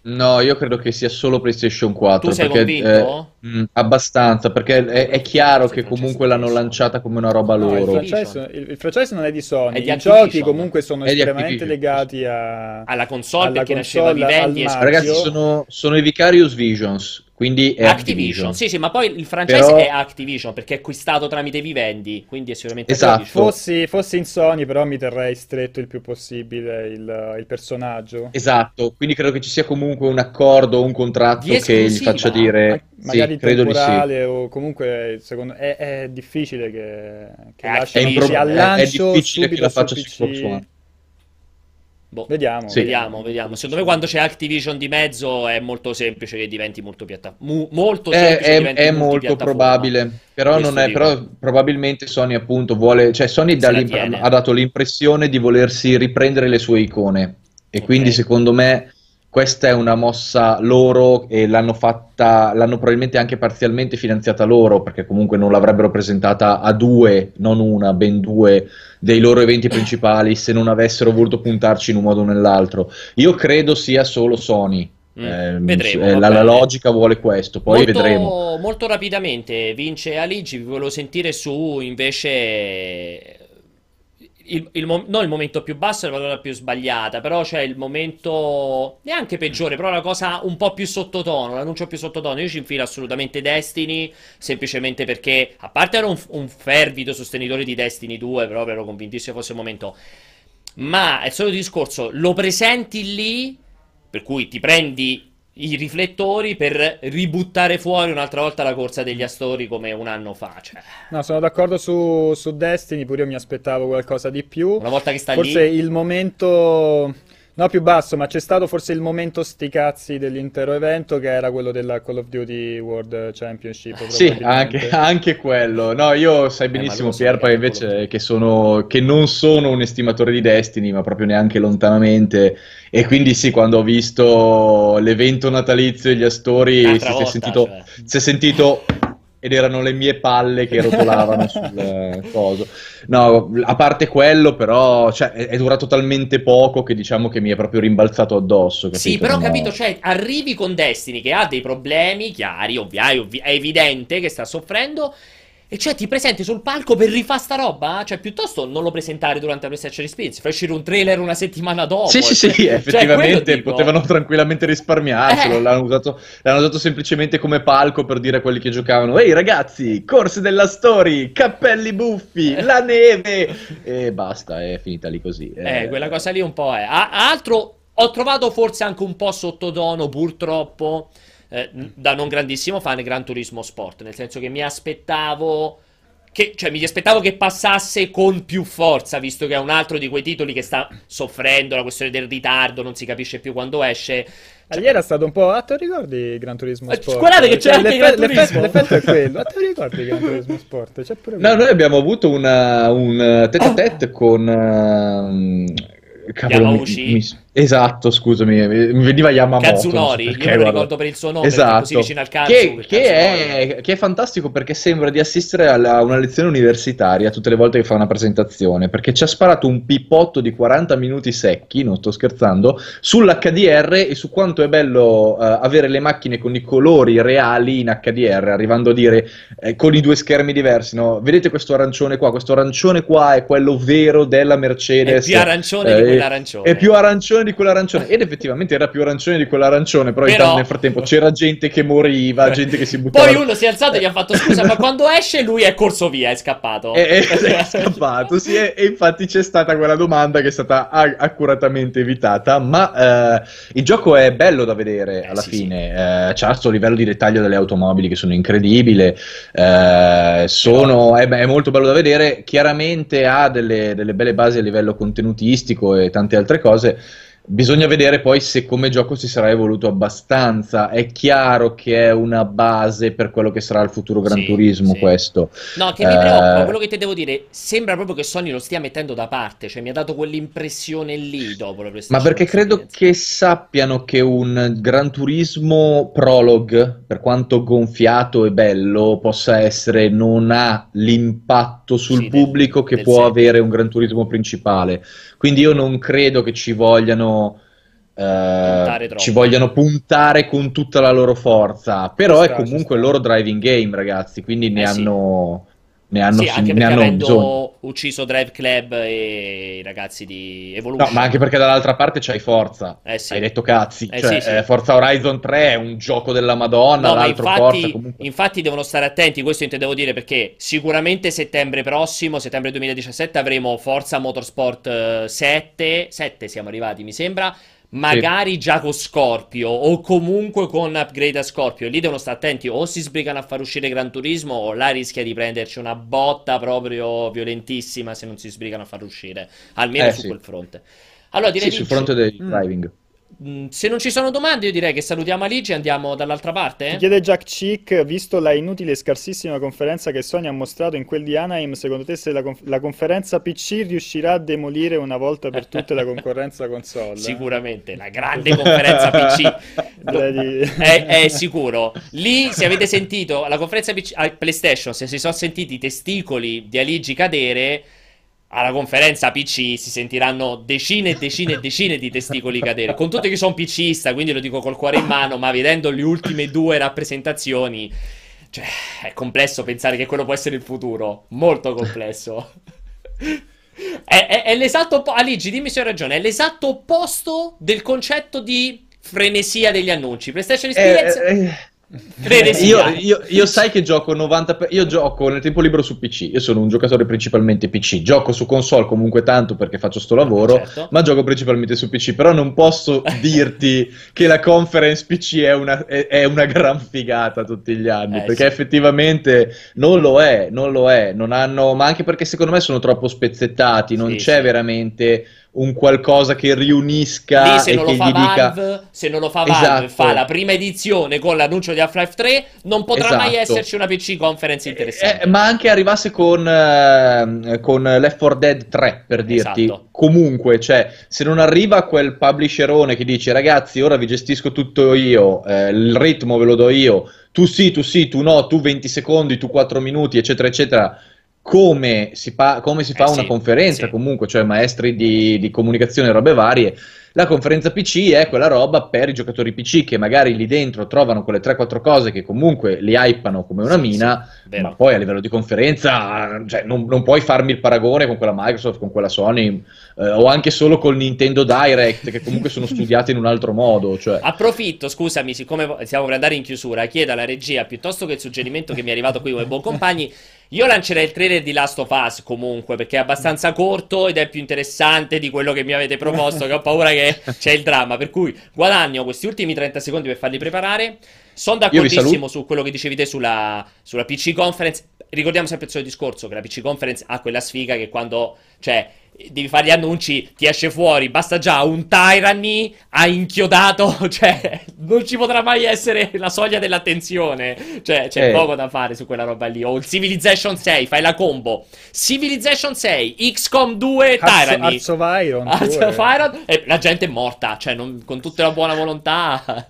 No, io credo che sia solo PlayStation 4. Tu sei perché, convinto? Eh, mh, abbastanza, perché è, è chiaro che comunque l'hanno lanciata come una roba no, loro. Il franchise, il, il franchise, non è di Sony, è di I giochi comunque sono estremamente legati a, alla console alla perché console, nasceva Vivendi. Ragazzi, sono, sono, i Vicarious Visions, quindi è Activision. Activision. Sì, sì, ma poi il franchise Però- è Activision perché è acquistato tramite Vivendi, quindi è sicuramente Esatto. Activision. Fossi, fossi in Sony, però mi terrei stretto il più possibile il, il personaggio. Esatto, quindi credo che ci sia comunque un accordo, un contratto che gli faccia dire Ma- magari sì, credo di sì. temporale o comunque secondo è, è difficile che, che È lasci È, impro- al è- è lancio difficile che subito la faccia su. Xbox One. Boh. Vediamo. Sì. Vediamo, vediamo. Secondo me quando c'è Activision di mezzo è molto semplice che diventi molto piattaforma. molto È, è- diventi è molto probabile, però, è, però probabilmente Sony appunto vuole, cioè Sony ha dato l'impressione di volersi riprendere le sue icone e Ok. quindi secondo me questa è una mossa loro e l'hanno fatta, l'hanno probabilmente anche parzialmente finanziata loro perché comunque non l'avrebbero presentata a due, non una, ben due dei loro eventi principali se non avessero voluto puntarci in un modo o nell'altro. Io credo sia solo Sony. Mm, Ehm, vedremo, eh, va la, la logica vuole questo, poi molto, vedremo. molto rapidamente vince Aligi. Vi volevo sentire su invece. Il, il non il momento più basso la parola più sbagliata, però c'è il momento neanche peggiore, però la cosa un po' più sottotono, l'annuncio più sottotono. Io ci infilo assolutamente Destiny, semplicemente perché, a parte ero un, un fervido sostenitore di Destiny 2, proprio ero convintissimo fosse il momento. Ma è il solito discorso, lo presenti lì, per cui ti prendi i riflettori per ributtare fuori un'altra volta la corsa degli Astori come un anno fa. Cioè, No, sono d'accordo su, su Destiny, pure io mi aspettavo qualcosa di più. una volta che sta Forse lì, il momento, no più basso, ma c'è stato forse il momento sti cazzi dell'intero evento che era quello della Call of Duty World Championship. Sì, anche, anche quello. No, io sai Eh, benissimo, so, Pierpa, invece, che, sono, che non sono un estimatore di Destiny, ma proprio neanche lontanamente. E quindi sì, quando ho visto l'evento natalizio degli Astori, si, Un'altra si è volta, sentito, cioè. si è sentito, ed erano le mie palle che rotolavano sul eh, coso. No, a parte quello, però, cioè, è, è durato talmente poco che diciamo che mi è proprio rimbalzato addosso. Sì, capito? però ho No. capito, cioè, arrivi con Destiny che ha dei problemi chiari, ovvi- è evidente che sta soffrendo. E cioè ti presenti sul palco per rifare sta roba? Cioè, piuttosto non lo presentare durante la PlayStation Experience, fai uscire un trailer una settimana dopo. Sì, sì, sì, Cioè, effettivamente quello dico. potevano tranquillamente risparmiarselo. Eh. L'hanno usato, l'hanno usato semplicemente come palco per dire a quelli che giocavano: Ehi ragazzi, corse della story, cappelli buffi, la neve e basta. È finita lì così. Eh, quella cosa lì un po' è. A- altro, ho trovato forse anche un po' sottotono, purtroppo, eh, da non grandissimo fan Gran Turismo Sport, nel senso che mi aspettavo... Che, cioè, mi aspettavo che passasse con più forza, visto che è un altro di quei titoli che sta soffrendo la questione del ritardo, non si capisce più quando esce. Ah, Ieri era stato un po'. Ah, te lo ricordi Gran Turismo Eh, Sport? guardate che c'è anche l'effetto- Gran Turismo. l'effetto- L'effetto è quello. Ah, te lo ricordi Gran Turismo Sport? C'è pure No, noi abbiamo avuto una, un eh, tête à tête con. ehm, cavolo, mi- mi- esatto, scusami, mi veniva Yamamoto. non so Kazunori, io perché, me lo ricordo per il suo nome, perché è così Esatto, vicino al cazzo. che, che Kazunori. è, che è fantastico perché sembra di assistere a una lezione universitaria tutte le volte che fa una presentazione, perché ci ha sparato un pippotto di 40 minuti secchi, non sto scherzando, sull'HDR e su quanto è bello eh, avere le macchine con i colori reali in HDR, arrivando a dire eh, con i due schermi diversi, no? Vedete questo arancione qua, questo arancione qua è quello vero della È Mercedes. più arancione eh, di quell'arancione. È più arancione di quell'arancione. Ed effettivamente era più arancione di quell'arancione. Però, Però- nel frattempo c'era gente che moriva, gente che si buttava. Poi uno si è alzato e gli ha fatto scusa, ma quando esce lui è corso via, è scappato. E, e- è scappato, sì, e, infatti c'è stata quella domanda che è stata a- accuratamente evitata. Ma eh, il gioco è bello da vedere Eh, alla sì, fine. Eh, c'ha questo livello di dettaglio delle automobili che sono incredibile. eh, sono, è, è molto bello da vedere. Chiaramente ha delle, delle belle basi a livello contenutistico e tante altre cose. Bisogna vedere poi se come gioco si sarà evoluto abbastanza. È chiaro che è una base per quello che sarà il futuro Gran Sì, Turismo, sì. questo. No, che mi Eh, preoccupa, quello che ti devo dire, sembra proprio che Sony lo stia mettendo da parte, cioè mi ha dato quell'impressione lì dopo la Ma PlayStation perché credo che sappiano che un Gran Turismo Prologue, per quanto gonfiato e bello, possa essere, non ha l'impatto sul Sì, del- pubblico che del può seguito. avere un Gran Turismo principale. Quindi io non credo che ci vogliano, eh, ci vogliano puntare con tutta la loro forza. Però Ci è comunque il loro driving game, ragazzi. Quindi ne Eh sì. Ne hanno, Sì, anche ne hanno avendo bisogno. ucciso Drive Club e i ragazzi di Evolution. No, ma anche perché dall'altra parte c'hai Forza. Eh sì. Hai detto cazzi. Eh cioè, sì, sì. eh, Forza Horizon 3 è un gioco della Madonna, No, ma l'altro infatti, Forza comunque. infatti devono stare attenti, questo intendevo dire perché sicuramente settembre prossimo, settembre 2017, avremo Forza Motorsport eh, 7, 7 siamo arrivati mi sembra, magari già con Scorpio o comunque con upgrade a Scorpio, lì devono stare attenti o si sbrigano a far uscire Gran Turismo o là rischia di prenderci una botta proprio violentissima se non si sbrigano a far uscire, almeno Eh, su sì. quel fronte. Allora direi Sì, sul fronte del Mm. driving. mh, se non ci sono domande io direi che salutiamo Aligi e andiamo dall'altra parte. Ti chiede Jack Chick, visto la inutile e scarsissima conferenza che Sony ha mostrato in quel di Anaheim, secondo te se la, conf- la conferenza PC riuscirà a demolire una volta per tutte la concorrenza console? Sicuramente, la grande conferenza PC è, è sicuro. Lì, se avete sentito la conferenza PC, a PlayStation, se si sono sentiti i testicoli di Aligi cadere, alla conferenza PC si sentiranno decine e decine e decine di testicoli cadere. Con tutto che sono PCista, quindi lo dico col cuore in mano, ma vedendo le ultime due rappresentazioni, cioè, è complesso pensare che quello può essere il futuro. Molto complesso. È, è- è l'esatto opposto. Aligi, dimmi se ho ragione. È l'esatto opposto del concetto di frenesia degli annunci. PlayStation Experience. Eh, eh, Frenesia. Io, io- io sai che gioco 90 per- io gioco nel tempo libero su PC, io sono un giocatore principalmente PC, gioco su console comunque tanto perché faccio sto lavoro, Certo. ma gioco principalmente su PC, però non posso dirti che la conference PC è una, è- è una gran figata tutti gli anni, Eh, perché sì. effettivamente non lo è, non lo è, non hanno, ma anche perché secondo me sono troppo spezzettati, non Sì, c'è sì. veramente un qualcosa che riunisca Lì se e non che lo fa gli dica... Valve, se non lo fa Valve, Esatto. fa la prima edizione con l'annuncio di Half-Life 3, non potrà mai Esatto. esserci una PC conference interessante. Eh, ma anche arrivasse con, eh, con Left 4 Dead 3 per dirti Esatto. comunque, cioè se non arriva quel publisherone che dice ragazzi ora vi gestisco tutto io, eh, il ritmo ve lo do io, tu sì, tu sì, tu no, tu 20 secondi, tu 4 minuti, eccetera, eccetera. Come si, pa- come si fa Eh, una sì, conferenza sì. comunque, cioè maestri di, di comunicazione e robe varie. La conferenza PC è quella roba per i giocatori PC che magari lì dentro trovano quelle 3-4 cose che comunque li hypano come una Sì, mina, sì, ma poi a livello di conferenza, cioè, non, non puoi farmi il paragone con quella Microsoft, con quella Sony, eh, o anche solo col Nintendo Direct, che comunque sono studiate in un altro modo. Cioè. Approfitto, scusami, siccome stiamo per andare in chiusura, chiedo alla regia, piuttosto che il suggerimento che mi è arrivato qui come buon compagni, io lancerei il trailer di Last of Us comunque, perché è abbastanza corto ed è più interessante di quello che mi avete proposto, che ho paura che c'è il dramma, per cui guadagno questi ultimi 30 secondi per farli preparare. Sono d'accordissimo su quello che dicevi te sulla, sulla PC Conference. Ricordiamo sempre il suo discorso, che la PC Conference ha quella sfiga che quando, cioè, devi fare gli annunci, ti esce fuori, basta già un Tyranny ha inchiodato, cioè, non ci potrà mai essere la soglia dell'attenzione, cioè, c'è Eh. poco da fare su quella roba lì, o il Civilization 6, fai la combo, Civilization 6, XCOM 2, Hearts, Tyranny, Hearts of Iron, Hearts of Iron, e la gente è morta, cioè, non- con tutta la buona volontà...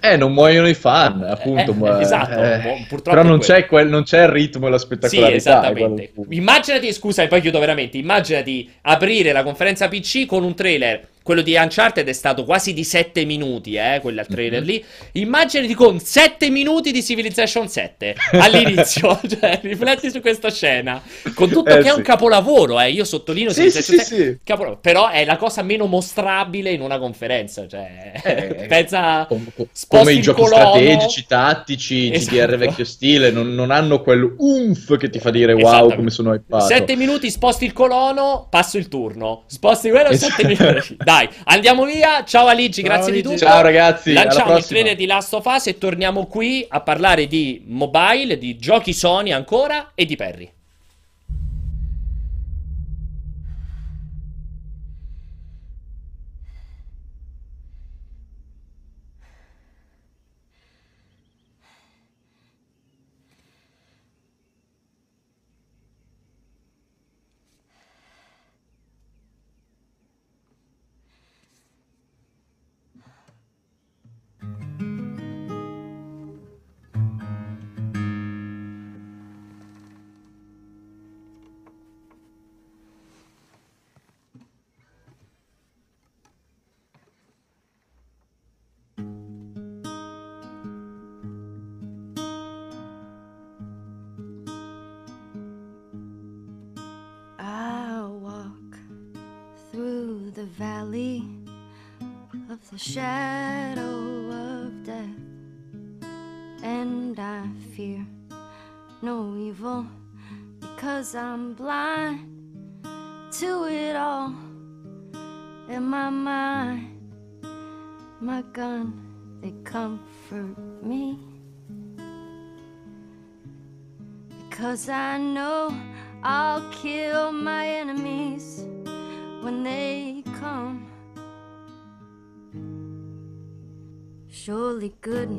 Eh, non muoiono i fan, appunto. Eh, ma- esatto, eh, purtroppo però non c'è, quel- non c'è il ritmo e la Sì, spettacolarità. è esattamente. Immaginati, scusa, e poi chiudo veramente. Immaginati aprire la conferenza PC con un trailer. Quello di Uncharted è stato quasi di 7 minuti, eh, quel trailer Mhm. lì. Immaginati con 7 minuti di Civilization 7 all'inizio. cioè, rifletti su questa scena. Con tutto Eh, che è un sì. capolavoro, eh. Io sottolineo Sì, Civilization sì, 7. sì, sì. capolavoro. Però è la cosa meno mostrabile in una conferenza. Cioè, Eh, pensa. com- com- come i giochi colono. strategici, tattici, Esatto. GDR vecchio stile, non, non hanno quel umf che ti fa dire wow come sono hypato. 7 minuti, sposti il colono, passo il turno. Sposti quello, Esatto. 7 minuti. Dai, andiamo via. Ciao Aligi, Ciao, grazie di Aligi. tutto. Ciao ragazzi, alla Lanciamo il trailer di Last of Us e torniamo qui a parlare di mobile, di giochi Sony ancora e di Perry.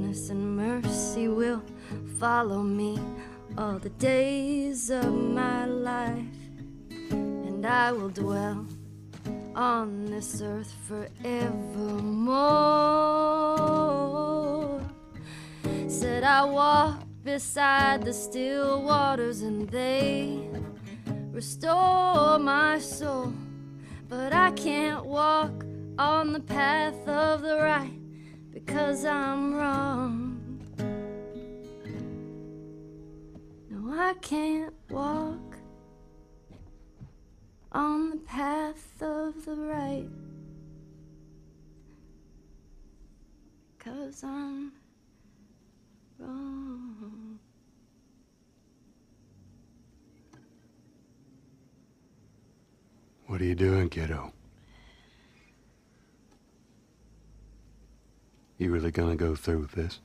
And mercy will follow me all the days of my life, and I will dwell on this earth forevermore. Said I walk beside the still waters, and they restore my soul. But I can't walk on the path of the right because I'm wrong. No, I can't walk on the path of the right because I'm wrong. What are you doing, kiddo? You really gonna go through with this?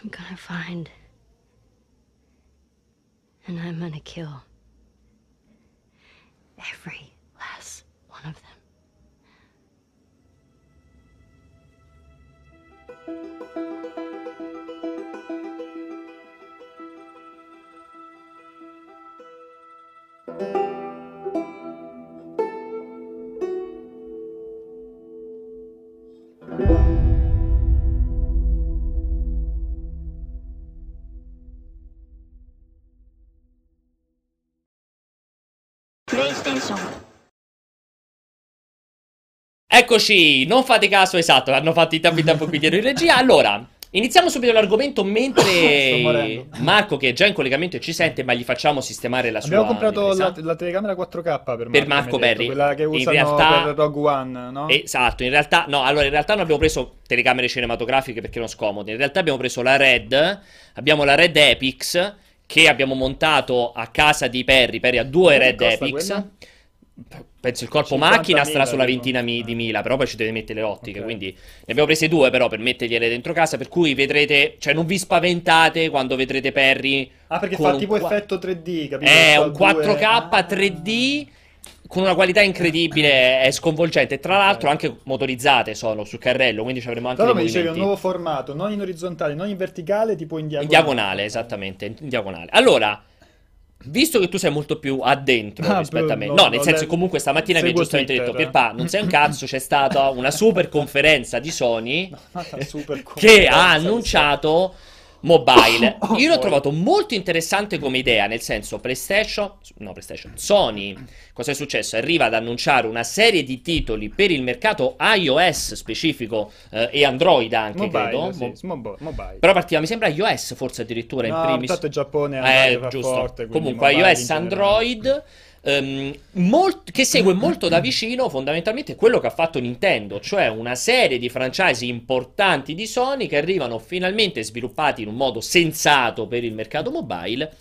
I'm gonna find. And I'm gonna kill. Every last one of them. PlayStation Eccoci, non fate caso, esatto, hanno fatto in tempo in tempo qui dietro in regia. Allora, iniziamo subito l'argomento mentre. Marco, che è già in collegamento, ci sente, ma gli facciamo sistemare la sua Abbiamo comprato la, la telecamera 4K per, Per Marco, Marco hai detto, Perry. quella che In usano realtà- per Rogue One, no? Esatto, in realtà no, allora in realtà non abbiamo preso telecamere cinematografiche perché erano scomode. In realtà abbiamo preso la Red, abbiamo la Red Epix che abbiamo montato a casa di Perry. Perry ha due Red Epix. quella? Penso il corpo 50.000 macchina starà sulla ventina mi- di mila, però poi ci deve mettere le ottiche, Ok. quindi ne abbiamo prese due però per mettergliele dentro casa, per cui vedrete, cioè non vi spaventate quando vedrete Perry Ah, perché fa tipo qua- effetto 3D, capito? è un due- 4K Ah. 3D con una qualità incredibile, è sconvolgente. Tra l'altro anche motorizzate sono sul carrello, quindi ci avremo anche Però mi dicevi un nuovo formato, non in orizzontale, non in verticale, tipo in diagonale. In diagonale, esattamente, in diagonale. Allora, visto che tu sei molto più addentro Ah, rispetto a me, no, no, no, nel senso che comunque stamattina mi hai giustamente detto, Twitter. Pierpa, non sei un cazzo, c'è stata una super conferenza di Sony che ha annunciato mobile. Io l'ho trovato molto interessante come idea, nel senso PlayStation, no PlayStation, Sony, cosa è successo? Arriva ad annunciare una serie di titoli per il mercato iOS specifico eh, e Android anche, Mobile, credo. sì, Mo- mobile. Però partiva, mi sembra iOS forse addirittura in no, primis. tanto il Giappone è Eh, giusto. forte, Comunque iOS in generale. Ehm, molt- che segue molto da vicino fondamentalmente quello che ha fatto Nintendo, cioè una serie di franchise importanti di Sony che arrivano finalmente sviluppati in un modo sensato per il mercato mobile,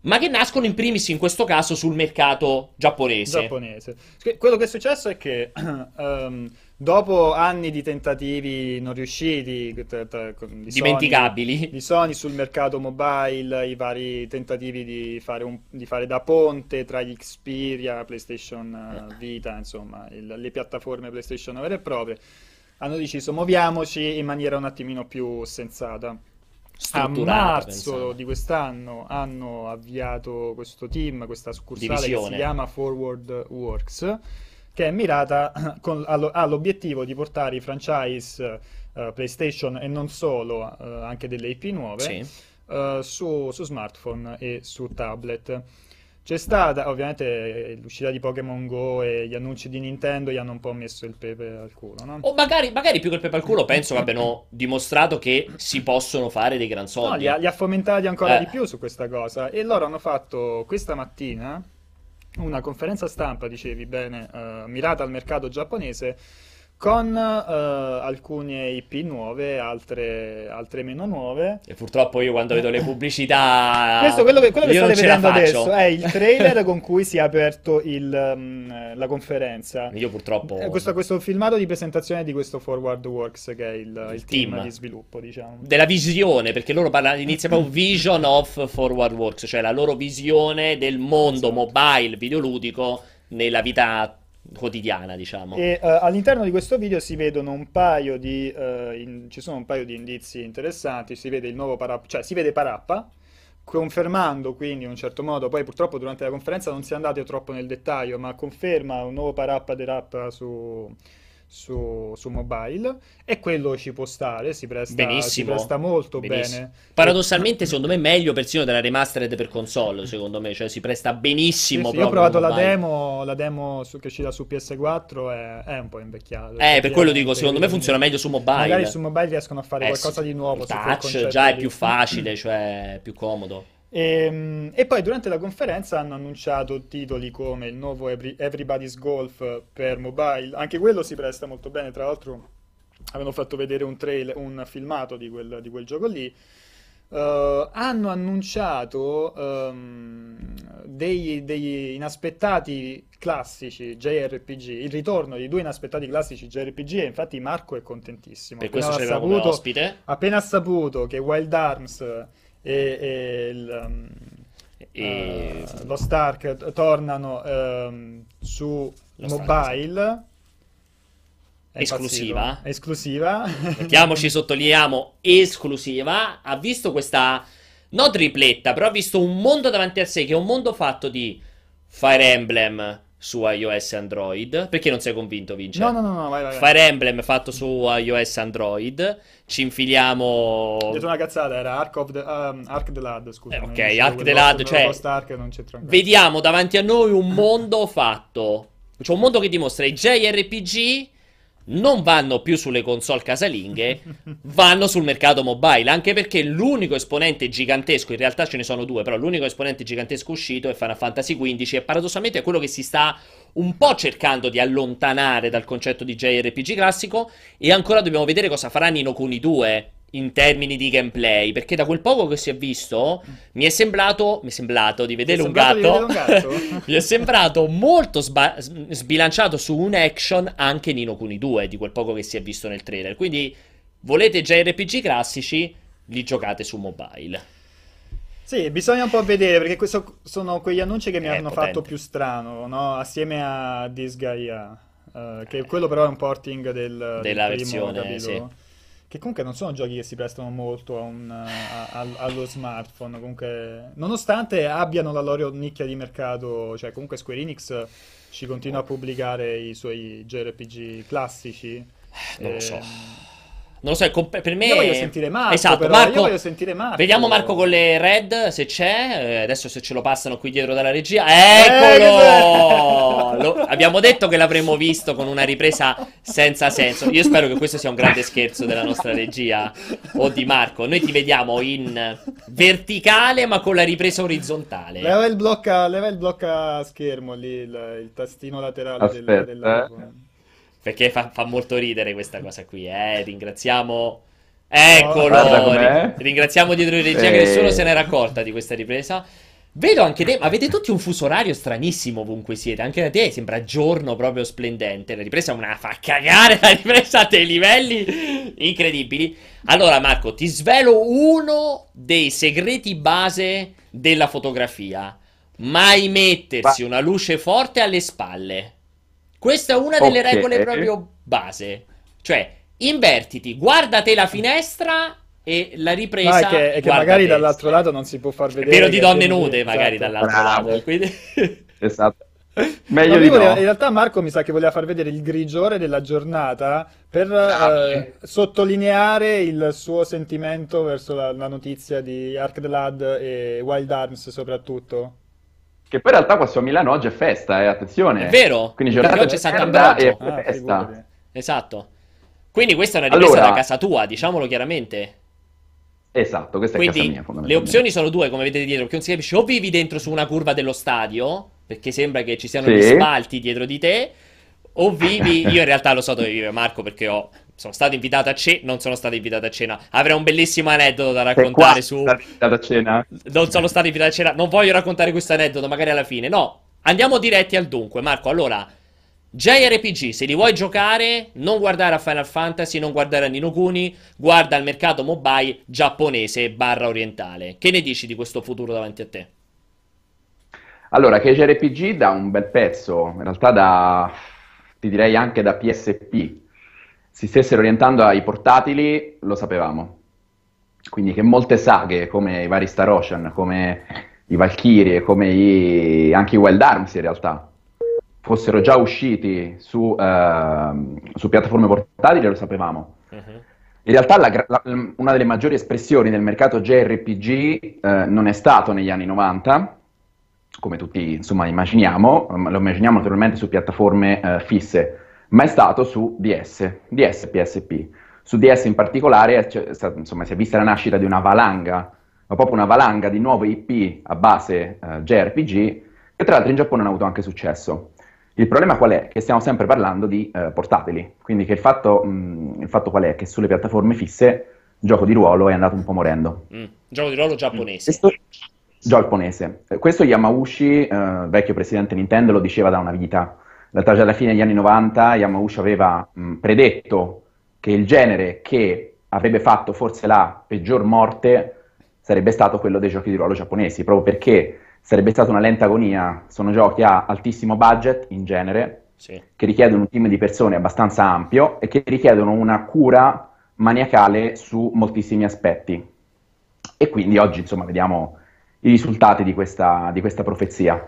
ma che nascono in primis in questo caso sul mercato giapponese. giapponese. Que- Quello che è successo è che ehm, dopo anni di tentativi non riusciti, di Sony- Dimenticabili. di Sony sul mercato mobile, i vari tentativi di fare, un- di fare da ponte tra gli Xperia, PlayStation eh, Vita, insomma, il- le piattaforme PlayStation vere e proprie, hanno deciso muoviamoci in maniera un attimino più sensata. A marzo pensavo. di quest'anno hanno avviato questo team, questa succursale che si Divisione. chiama Forward Works, che è mirata con- allo- ha l'obiettivo di portare i franchise eh, PlayStation e non solo, eh, anche delle IP nuove, Sì. eh, su, su smartphone e su tablet. C'è stata, ovviamente, l'uscita di Pokémon Go e gli annunci di Nintendo gli hanno un po' messo il pepe al culo, no? O magari, magari più che il pepe al culo, penso che abbiano dimostrato che si possono fare dei gran No, soldi. li ha, li ha fomentati ancora Eh. di più su questa cosa. E loro hanno fatto questa mattina una conferenza stampa, dicevi bene, eh, mirata al mercato giapponese, con eh, alcune IP nuove, altre, altre meno nuove. E purtroppo io quando vedo le pubblicità. Questo, quello che, quello che state vedendo adesso è il trailer con cui si è aperto il, mm, la conferenza. Io purtroppo. Eh, Questo, questo filmato di presentazione di questo Forward Works, che è il, il team, team. di sviluppo, diciamo. Della visione, perché loro parlano, inizia proprio Vision of Forward Works, cioè la loro visione del mondo mobile videoludico nella vita quotidiana, diciamo. E eh, all'interno di questo video si vedono un paio di, eh, in- ci sono un paio di indizi interessanti, si vede il nuovo Parappa, cioè si vede Parappa, confermando quindi in un certo modo, poi purtroppo durante la conferenza non si è andati troppo nel dettaglio, ma conferma un nuovo Parappa de Rap su, su, su mobile e quello ci può stare, si presta, si Benissimo. presta molto Benissimo. bene. Paradossalmente, secondo me, meglio persino della remastered per console. Secondo me, cioè si presta Sì, benissimo. sì, io ho provato la demo, la demo su- che è uscita su PS4 è, è un po' invecchiata. Eh, per quello dico, secondo me funziona meglio su mobile. Magari su mobile riescono a fare Eh, qualcosa sì. di nuovo Il touch già è più facile, cioè è più comodo. Ehm, E, poi durante la conferenza hanno annunciato titoli come il nuovo Every- Everybody's Golf per mobile, anche quello si presta molto bene, tra l'altro avevano fatto vedere un trailer, un filmato di quel, di quel gioco lì. Eh, hanno annunciato ehm, dei- degli inaspettati classici JRPG, il ritorno di due inaspettati classici JRPG e infatti Marco è contentissimo. Per Appena questo un saputo- ospite. Appena ha saputo che Wild Arms e, e il, um, E... eh, lo Stark t- tornano ehm, su Lo Stark, mobile, è Esclusiva? impazzito. Esclusiva. Mettiamoci, sottolineiamo, esclusiva. Ha visto questa, non tripletta, però ha visto un mondo davanti a sé, che è un mondo fatto di Fire Emblem su iOS e Android. Perché non sei convinto, Vince? No, no, no, no, vai, vai. Fire Emblem fatto su iOS e Android. Ci infiliamo... Ho detto una cazzata, era Ark, of the, um, Ark the Lad, scusa. Eh, ok, Ark the Lad, cioè, cazzo. Vediamo davanti a noi un mondo fatto. Cioè un mondo che dimostra i JRPG non vanno più sulle console casalinghe, vanno sul mercato mobile. Anche perché l'unico esponente gigantesco, in realtà ce ne sono due, però l'unico esponente gigantesco uscito è Final Fantasy XV e paradossalmente è quello che si sta un po' cercando di allontanare dal concetto di JRPG classico. E ancora dobbiamo vedere cosa farà Nino Kuni 2 in termini di gameplay. Perché da quel poco che si è visto, mi è sembrato, mi è sembrato di vedere un gatto. vedere un gatto? mi è sembrato molto sba- sbilanciato su un action anche Nino Kuni 2 di quel poco che si è visto nel trailer. Quindi volete JRPG classici, li giocate su mobile. Sì, bisogna un po' vedere perché questo sono quegli annunci che mi È hanno potente. fatto più strano, no? Assieme a Disgaea, eh, che quello però è un porting del, del Della primo versione, capitolo. Che comunque non sono giochi che si prestano molto a un- a- a- allo smartphone. Comunque, nonostante abbiano la loro nicchia di mercato, cioè comunque Square Enix ci continua a pubblicare i suoi JRPG classici. Non lo so. Ehm, Non lo so, comp- per me... Io voglio sentire Marco, Esatto, però, Marco... io voglio sentire Marco. Vediamo Marco con le red, se c'è. Eh, adesso se ce lo passano qui dietro dalla regia. Eh, Eccolo! Lo- abbiamo detto che l'avremmo visto con una ripresa senza senso. Io spero che questo sia un grande scherzo della nostra regia o di Marco. Noi ti vediamo in verticale ma con la ripresa orizzontale. Leva il blocca, leva il blocca schermo lì, il, il tastino laterale del, Aspetta, dell'iPhone. Perché fa, fa molto ridere questa cosa qui, eh. Ringraziamo. Eccolo! Ri- Ringraziamo dietro in regia che Eh. nessuno se n'era accorta di questa ripresa. Vedo anche te, ma avete tutti un fuso orario stranissimo ovunque siete. Anche da te sembra giorno proprio splendente. La ripresa è una fa cagare la ripresa a dei livelli incredibili. Allora, Marco, ti svelo uno dei segreti base della fotografia. Mai mettersi una luce forte alle spalle. Questa è una delle Ok. regole proprio base. Cioè, invertiti, guarda te la finestra e la ripresa. Ah, è che, è che magari te. dall'altro lato non si può far vedere. vero di donne nude, magari esatto. dall'altro Bravo. lato. Quindi... Esatto. No, Meglio lui di voleva- no. in realtà Marco mi sa che voleva far vedere il grigiore della giornata per Bravo. eh, sottolineare il suo sentimento verso la, la notizia di Ark the Lad e Wild Arms soprattutto. Che poi in realtà qua su Milano oggi è festa, eh, attenzione. È vero, Quindi perché giornata oggi è Sant'Ambrogio. Ah, festa. figurati. Esatto. Quindi questa è una ripresa Allora- da casa tua, diciamolo chiaramente. Esatto, questa è casa Quindi mia le fondamentalmente. opzioni sono due, come vedete dietro, perché non si capisce o vivi dentro su una curva dello stadio, perché sembra che ci siano Sì. gli spalti dietro di te, o vivi, io in realtà lo so dove vive Marco perché ho, sono stato invitato a cena, non sono stato invitato a cena, avrei un bellissimo aneddoto da raccontare su... invitato a cena? Non sono stato invitato a cena, non voglio raccontare questo aneddoto, magari alla fine, no, andiamo diretti al dunque, Marco, allora... JRPG, se li vuoi giocare, non guardare a Final Fantasy, non guardare a Nino Kuni, guarda al mercato mobile giapponese barra orientale. Che ne dici di questo futuro davanti a te? Allora, che JRPG da un bel pezzo, in realtà da, ti direi anche da PSP, si stessero orientando ai portatili, lo sapevamo. Quindi che molte saghe, come i vari Star Ocean, come i Valkyrie, come i- anche i Wild Arms in realtà, fossero già usciti su, ehm, su piattaforme portatili, lo sapevamo. In realtà la la- una delle maggiori espressioni del mercato JRPG eh, non è stato negli anni 90, come tutti insomma immaginiamo, ma lo immaginiamo naturalmente su piattaforme eh, fisse, ma è stato su DS, DS PSP. Su DS in particolare insomma, si è vista la nascita di una valanga, ma proprio una valanga di nuove IP a base eh, JRPG, che tra l'altro in Giappone hanno avuto anche successo. Il problema qual è? Che stiamo sempre parlando di eh, portatili, quindi che il fatto, mh, il fatto qual è? Che sulle piattaforme fisse il gioco di ruolo è andato un po' morendo. Mm, Gioco di ruolo giapponese. Questo giapponese. Questo Yamauchi, eh, vecchio presidente Nintendo, lo diceva da una vita. In realtà già alla fine degli anni 90 Yamauchi aveva mh, predetto che il genere che avrebbe fatto forse la peggior morte sarebbe stato quello dei giochi di ruolo giapponesi, proprio perché sarebbe stata una lenta agonia. Sono giochi a altissimo budget in genere, Sì. che richiedono un team di persone abbastanza ampio e che richiedono una cura maniacale su moltissimi aspetti. E quindi oggi, insomma, vediamo i risultati di questa, di questa profezia.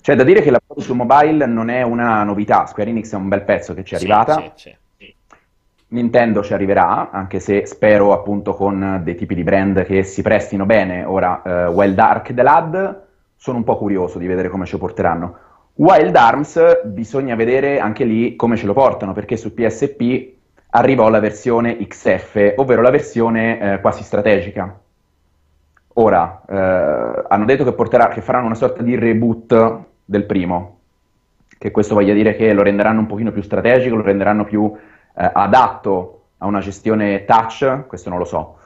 C'è da dire che la su mobile non è una novità, Square Enix è un bel pezzo che ci è Sì, arrivata, sì, sì. Nintendo ci arriverà, anche se spero appunto con dei tipi di brand che si prestino bene. Ora, eh, Wild Ark The Lad, sono un po' curioso di vedere come ce lo porteranno. Wild Arms, bisogna vedere anche lì come ce lo portano, perché su PSP arrivò la versione XF, ovvero la versione eh, quasi strategica. Ora, eh, hanno detto che, porterà, che faranno una sorta di reboot del primo, che questo voglia dire che lo renderanno un pochino più strategico, lo renderanno più eh, adatto a una gestione touch, questo non lo so.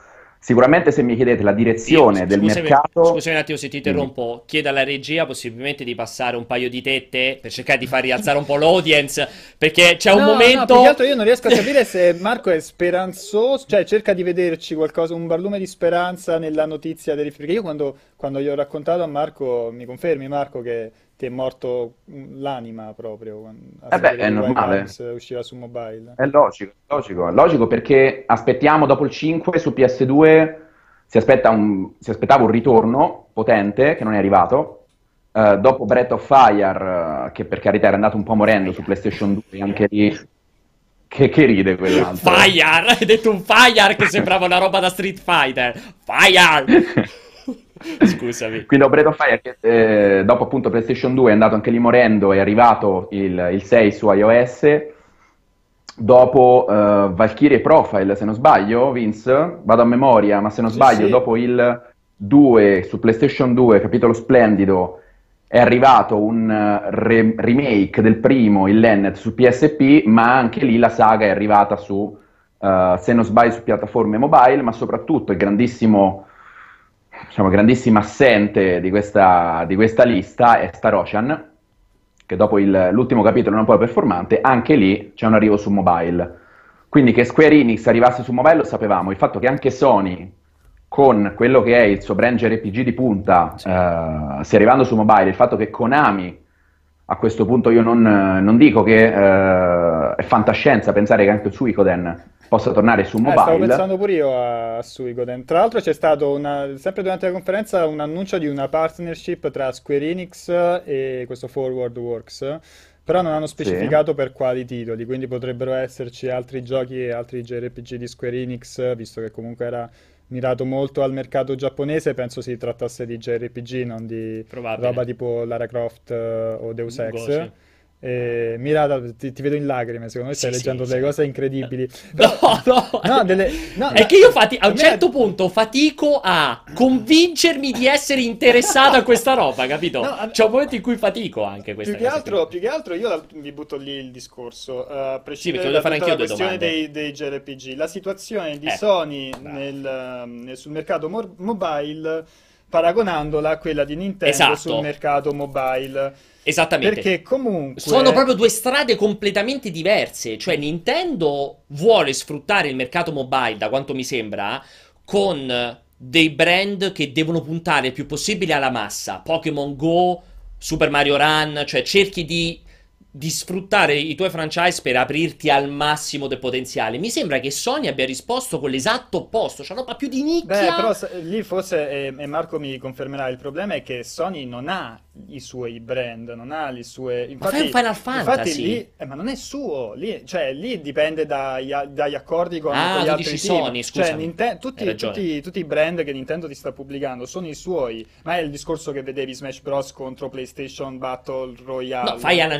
Sicuramente se mi chiedete la direzione Sì, del scusami- mercato... Scusami un attimo se ti interrompo. Chiedo alla regia possibilmente di passare un paio di tette per cercare di far rialzare un po' l'audience. Perché c'è un No, no, momento. più che altro io non riesco a capire se Marco è speranzoso, cioè cerca di vederci qualcosa, un barlume di speranza nella notizia del perché io quando, quando gli ho raccontato a Marco, mi confermi Marco che ti è morto mm, l'anima proprio Eh beh, è normale. Usciva su mobile. È logico, è logico, è logico perché aspettiamo dopo il 5 su PS2 si, aspetta un- si aspettava un ritorno potente che non è arrivato. Eh, dopo Breath of Fire, eh, che per carità era andato un po' morendo su PlayStation 2, anche lì. Che, che ride quell'altro. Fire! Hai detto un fire che sembrava una roba da Street Fighter. Fire! Scusami. Quindi Breath of Fire che eh, dopo appunto PlayStation 2 è andato anche lì morendo, è arrivato il, il 6 su iOS. Dopo eh, Valkyrie Profile, se non sbaglio, Vince, vado a memoria, ma se non Sì, sbaglio, sì. dopo il 2 su PlayStation 2, capitolo splendido, è arrivato un eh, re- remake del primo, il Lennet, su PSP, ma anche lì la saga è arrivata su, eh, se non sbaglio, su piattaforme mobile, ma soprattutto il grandissimo diciamo, grandissimo assente di questa, di questa lista è Star Ocean, che dopo il- l'ultimo capitolo non poi performante, anche lì c'è un arrivo su mobile. Quindi che Square Enix arrivasse su mobile lo sapevamo, il fatto che anche Sony, con quello che è il suo brand RPG di punta, Sì. eh, stia arrivando su mobile, il fatto che Konami, a questo punto io non, non dico che eh, è fantascienza pensare che anche Suikoden possa tornare su Eh, stavo mobile. pensando pure io a Suikoden. Tra l'altro c'è stato una, sempre durante la conferenza un annuncio di una partnership tra Square Enix e questo Forward Works, però non hanno specificato per quali titoli, quindi potrebbero esserci altri giochi e altri JRPG di Square Enix, visto che comunque era mirato molto al mercato giapponese, penso si trattasse di JRPG, non di Probabile. roba tipo Lara Croft eh, o Deus Ex. Go, sì. E mirata, ti, ti vedo in lacrime, secondo me stai Sì, leggendo sì, delle sì. cose incredibili. No, no, No, delle- no, è che io fati- a un certo punto fatico a convincermi di essere interessato a questa roba, capito? No, C'è un momento in cui fatico anche questa Più che, altro, più che altro io la- vi butto lì il discorso, eh, a prescindere perché voglio da questione domande. dei, dei JRPG. La situazione di Eh, Sony bravo. nel, ehm, nel- sul mercato mor- mobile, paragonandola a quella di Nintendo Esatto. sul mercato mobile. Esattamente. Perché comunque... Sono proprio due strade completamente diverse. Cioè, Nintendo vuole sfruttare il mercato mobile, da quanto mi sembra, con dei brand che devono puntare il più possibile alla massa. Pokémon Go, Super Mario Run, cioè cerchi di, di sfruttare i tuoi franchise per aprirti al massimo del potenziale. Mi sembra che Sony abbia risposto con l'esatto opposto, cioè roba più di nicchia. Beh, però lì forse, e, e Marco mi confermerà, il problema è che Sony non ha i suoi brand, non ha le sue... Infatti, fai un Final infatti Fantasy. lì, eh, ma non è suo, lì, cioè lì dipende dagli, dagli accordi con, Ah, con gli altri. Sony, Cioè, scusami. Ninten- tutti, tutti- tutti i brand che Nintendo ti sta pubblicando sono i suoi, ma è il discorso che vedevi Smash Bros. contro PlayStation Battle Royale. No, fai un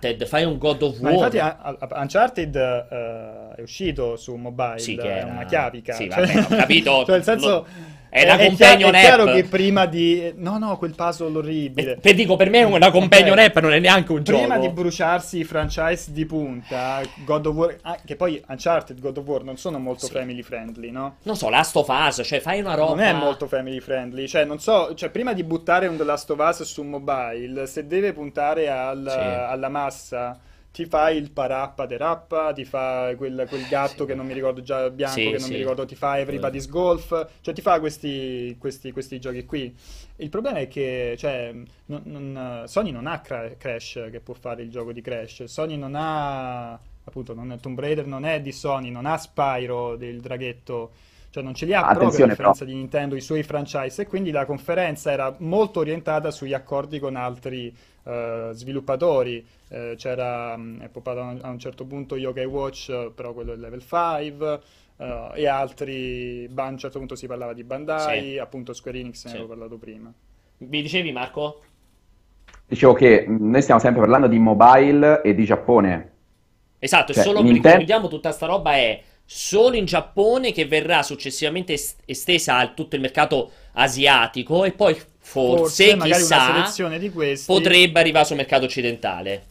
Uncharted, fai un God of Ma War. infatti a- a- Uncharted eh, è uscito su mobile, Sì, che è era- una chiavica. Sì, cioè- vabbè, ho capito. cioè, nel senso, Lo- è una chia- companion è chiaro app. che prima di... No, no, quel puzzle orribile. Per dico, per me una companion Ok. app non è neanche un Prima gioco. di bruciarsi i franchise di punta, God of War, ah, che poi Uncharted, God of War non sono molto Sì. family friendly, no? Non so, Last of Us, cioè fai una roba. Non è molto family friendly, cioè non so, cioè prima di buttare un The Last of Us su mobile, se deve puntare al- Sì. alla massa, ti fai il parappa de rappa, ti fa quel, quel gatto che non mi ricordo già bianco, Sì, che non sì. mi ricordo, ti fa Everybody's Golf, cioè ti fa questi, questi, questi giochi qui. Il problema è che cioè, non- non- Sony non ha Cra- Crash che può fare il gioco di Crash, Sony non ha, appunto, non è, Tomb Raider non è di Sony, non ha Spyro del draghetto, cioè non ce li ha proprio a Attenzione, differenza di Nintendo i suoi franchise. E quindi la conferenza era molto orientata sugli accordi con altri eh, sviluppatori. Eh, c'era, mh, è poppato a un, certo punto Yokai Watch, però quello è level 5, eh, e altri, a un certo punto si parlava di Bandai, Sì. appunto Square Enix ne Sì. avevo parlato prima. Mi dicevi, Marco? Dicevo che noi stiamo sempre parlando di mobile e di Giappone. Esatto, Cioè, e solo Nintendo- ricordiamo tutta sta roba è solo in Giappone che verrà successivamente es- estesa a tutto il mercato asiatico e poi forse, magari una chissà, selezione di questi potrebbe arrivare sul mercato occidentale.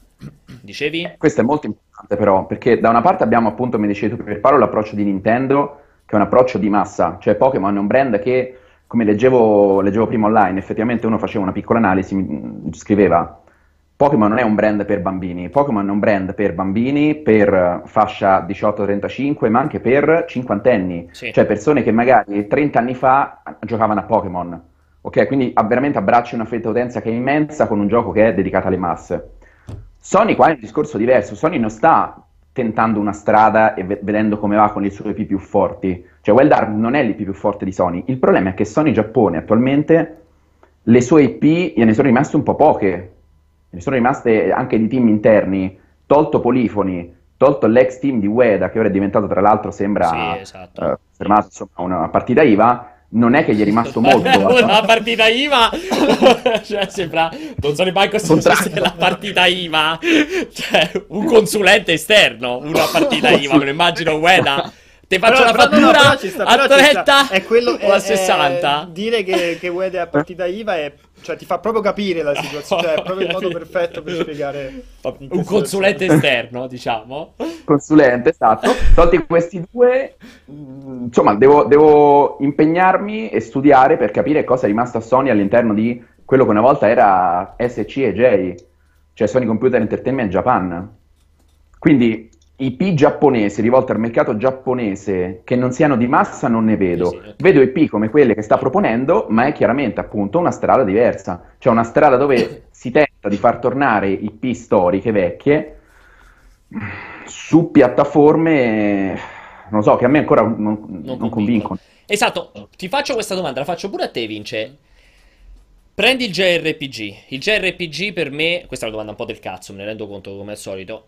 Dicevi? Questo è molto importante però, perché da una parte abbiamo appunto, come dicevi tu per Paolo, l'approccio di Nintendo, che è un approccio di massa, cioè Pokémon è un brand che, come leggevo, leggevo prima online, effettivamente uno faceva una piccola analisi, mi- scriveva, Pokémon non è un brand per bambini, Pokémon è un brand per bambini, per eh, fascia 18-35, ma anche per cinquantenni, Sì. cioè persone che magari 30 anni fa giocavano a Pokémon, ok? Quindi ha- veramente abbracci una fetta utenza che è immensa con un gioco che è dedicato alle masse. Sony qua è un discorso diverso, Sony non sta tentando una strada e ve- vedendo come va con i suoi IP più forti, cioè Wild non è l'IP più forte di Sony, il problema è che Sony Giappone attualmente le sue IP gliene sono rimaste un po' poche, ne sono rimaste anche di team interni, tolto Polifoni, tolto l'ex team di Ueda che ora è diventato tra l'altro sembra Sì, esatto. eh, fermato, insomma, una partita IVA, non è che gli è rimasto molto. Una partita IVA, cioè sembra, non so neanche se la partita IVA, cioè un consulente esterno, una partita IVA, me lo immagino Ueda. Ti faccio la Però- no, fattura però ci sta, a però ci sta. 30 È quello, o è- a è- 60? dire che, che Ued è a partita IVA è, cioè, ti fa proprio capire la situazione, cioè è proprio il modo perfetto per spiegare Un consulente situazione. esterno, diciamo. consulente, esatto. Tolti questi due, mh, insomma, devo, devo impegnarmi e studiare per capire cosa è rimasto a Sony all'interno di quello che una volta era SC e J, cioè Sony Computer Entertainment Japan. Quindi IP giapponesi rivolte al mercato giapponese che non siano di massa non ne vedo. Sì, sì. Vedo IP come quelle che sta proponendo, ma è chiaramente appunto una strada diversa. Cioè una strada dove si tenta di far tornare IP storiche vecchie su piattaforme, non so, che a me ancora non, non convincono. convincono. Esatto, ti faccio questa domanda, la faccio pure a te, Vince. Prendi il JRPG. Il JRPG per me, questa è una domanda un po' del cazzo, me ne rendo conto come al solito.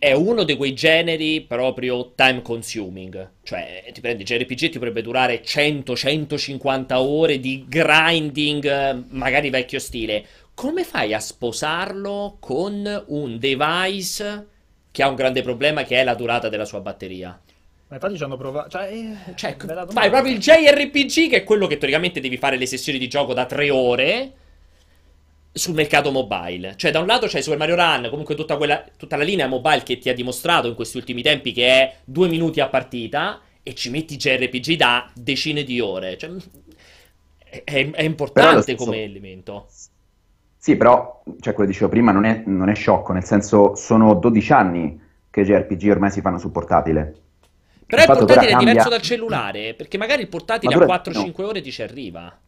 È uno di quei generi proprio time consuming. Cioè, ti prendi JRPG ti potrebbe durare 100-150 ore di grinding, magari vecchio stile. Come fai a sposarlo con un device che ha un grande problema che è la durata della sua batteria? Ma infatti ci hanno provato. Cioè, eh, Cioè, fai proprio il JRPG, che è quello che teoricamente devi fare le sessioni di gioco da tre ore sul mercato mobile. Cioè, da un lato c'è Super Mario Run, comunque tutta, quella, tutta la linea mobile che ti ha dimostrato in questi ultimi tempi che è due minuti a partita, e ci metti JRPG da decine di ore. Cioè, è, è importante stesso- come elemento. Sì, però, cioè, quello che dicevo prima non è, non è sciocco, nel senso sono 12 anni che i JRPG ormai si fanno sul portatile. Però il portatile è ora diverso cambia- dal cellulare, perché magari il portatile Ma a dura- 4-5 ore ti ci arriva.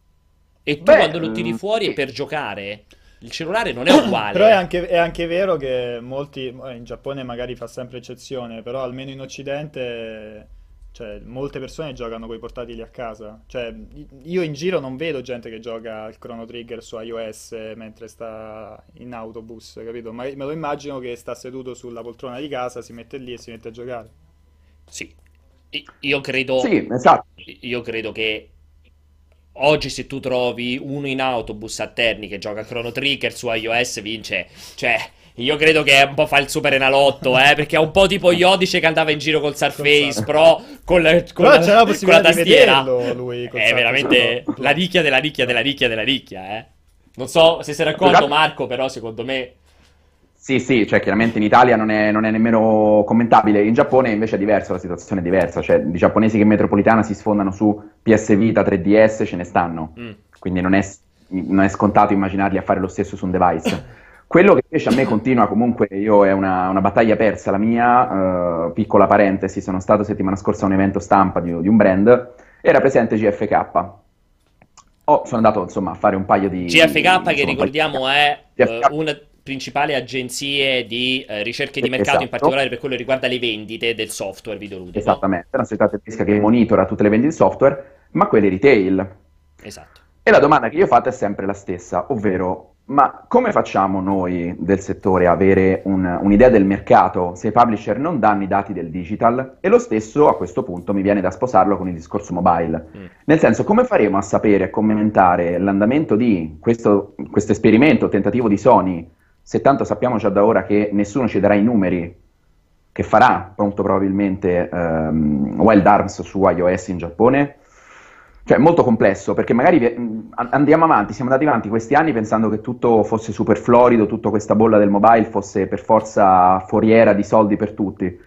E tu Beh, quando lo tiri mm, fuori è per giocare. Il cellulare non è uguale. Però è anche, è anche vero che molti, eh, in Giappone magari fa sempre eccezione, però almeno in Occidente, cioè, molte persone giocano con i portatili a casa. Cioè, io in giro non vedo gente che gioca al Chrono Trigger su iOS mentre sta in autobus, capito? Ma me lo immagino che sta seduto sulla poltrona di casa, si mette lì e si mette a giocare. Sì. Io credo, Sì, esatto. io credo che oggi se tu trovi uno in autobus a Terni che gioca a Chrono Trigger su iOS vince. Cioè, io credo che è un po' fa il super enalotto, eh, perché è un po' tipo Iodice che andava in giro col Surface. Pro con, la- con Però la, la con la tastiera. lui, È veramente la nicchia della nicchia della nicchia della nicchia, eh. Non so se si è racconto Esatto. Marco, però secondo me Sì, sì, cioè chiaramente in Italia non è, non è nemmeno commentabile, in Giappone invece è diverso, la situazione è diversa, cioè di giapponesi che in metropolitana si sfondano su PS Vita 3DS ce ne stanno, mm, quindi non è, non è scontato immaginarli a fare lo stesso su un device. Quello che invece a me continua comunque, io è una, una battaglia persa la mia, eh, piccola parentesi, sono stato settimana scorsa a un evento stampa di, di un brand, era presente GFK. Oh, sono andato insomma a fare un paio di... GFK che insomma, un paio di- ricordiamo è eh, GFK. una delle principali agenzie di eh, ricerche di mercato, in esatto. particolare per quello che riguarda le vendite del software videoludico. Esattamente, è una società tedesca che monitora tutte le vendite di software, ma quelle retail. Esatto. E la domanda che io ho fatto è sempre la stessa, ovvero, ma come facciamo noi del settore a avere un- un'idea del mercato se i publisher non danno i dati del digital? E lo stesso a questo punto mi viene da sposarlo con il discorso mobile. Mm. Nel senso, come faremo a sapere e commentare l'andamento di questo, questo esperimento, tentativo di Sony, se tanto sappiamo già da ora che nessuno ci darà i numeri che farà molto probabilmente ehm, Wild Arms su iOS in Giappone? Cioè, molto complesso perché magari an- andiamo avanti, siamo andati avanti questi anni pensando che tutto fosse super florido, tutta questa bolla del mobile fosse per forza foriera di soldi per tutti.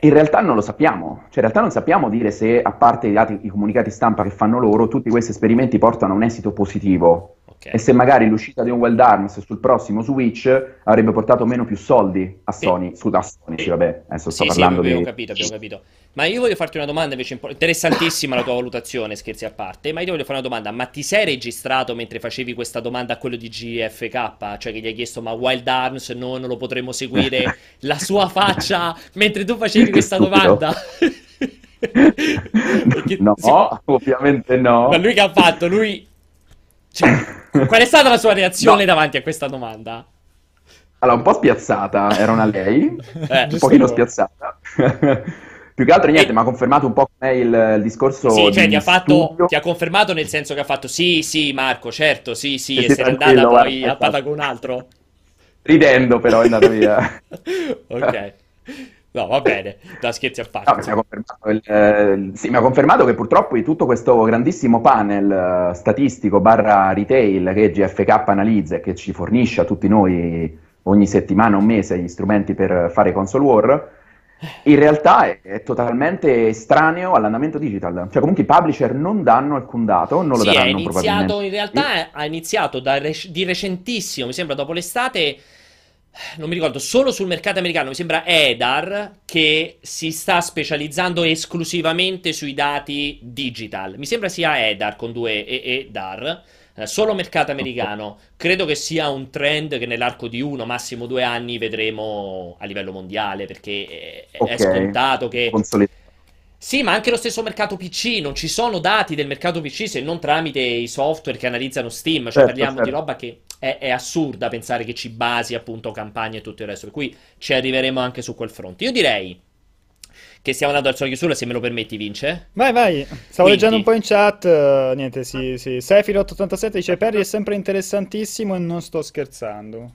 In realtà non lo sappiamo, cioè in realtà non sappiamo dire se, a parte i, dati, i comunicati stampa che fanno loro, tutti questi esperimenti portano a un esito positivo Ok. e se magari l'uscita di un Wild Arms sul prossimo Switch avrebbe portato meno più soldi a Sì. Sony, su, a Sony, sì, vabbè, adesso sto Sì, sì, parlando abbiamo di... capito, abbiamo capito. Ma io voglio farti una domanda invece interessantissima la tua valutazione, scherzi a parte, ma io ti voglio fare una domanda, ma ti sei registrato mentre facevi questa domanda a quello di GFK? Cioè che gli hai chiesto ma Wild Arms no, non lo potremo seguire, la sua faccia mentre tu facevi questa domanda? Perché No, si- ovviamente no. Ma lui che ha fatto? Lui... Cioè, qual è stata la sua reazione No. davanti a questa domanda? Allora, un po' spiazzata, era una lei, Eh, un pochino spiazzata. Più che altro niente, E- mi ha confermato un po' com'è il, il discorso Sì, cioè di ti ha fatto, ti ha confermato nel senso che ha fatto sì, sì, Marco, certo, sì, sì, e sì, se n'è tranquillo, andata poi a pata esatto. con un altro. Ridendo però è andato via. Ok. No, va bene, da scherzi a No, parte. mi ha confermato, il- eh, sì, mi ha confermato che purtroppo di tutto questo grandissimo panel eh, statistico barra retail che GFK analizza e che ci fornisce a tutti noi ogni settimana, un mese, gli strumenti per fare console war, in realtà è, è totalmente estraneo all'andamento digital. Cioè comunque i publisher non danno alcun dato, non lo Sì, daranno iniziato, probabilmente. in realtà ha iniziato da rec- di recentissimo, mi sembra dopo l'estate, non mi ricordo, solo sul mercato americano, mi sembra Edar, che si sta specializzando esclusivamente sui dati digital. Mi sembra sia Edar con due E e Dar, eh, solo mercato americano. Credo che sia un trend che nell'arco di uno, massimo due anni vedremo a livello mondiale, perché è, è Ok. scontato che... Consolidato. Sì, ma anche lo stesso mercato PC, non ci sono dati del mercato PC se non tramite i software che analizzano Steam, cioè Certo, parliamo di certo. roba che è, è assurda pensare che ci basi appunto campagne e tutto il resto. Per cui ci arriveremo anche su quel fronte. Io direi che stiamo andando verso la chiusura, se me lo permetti, Vince. Vai, vai. Stavo Quindi- leggendo un po' in chat. eh, niente, sì, sì. Sefirot87 dice: Perry è sempre interessantissimo e non sto scherzando.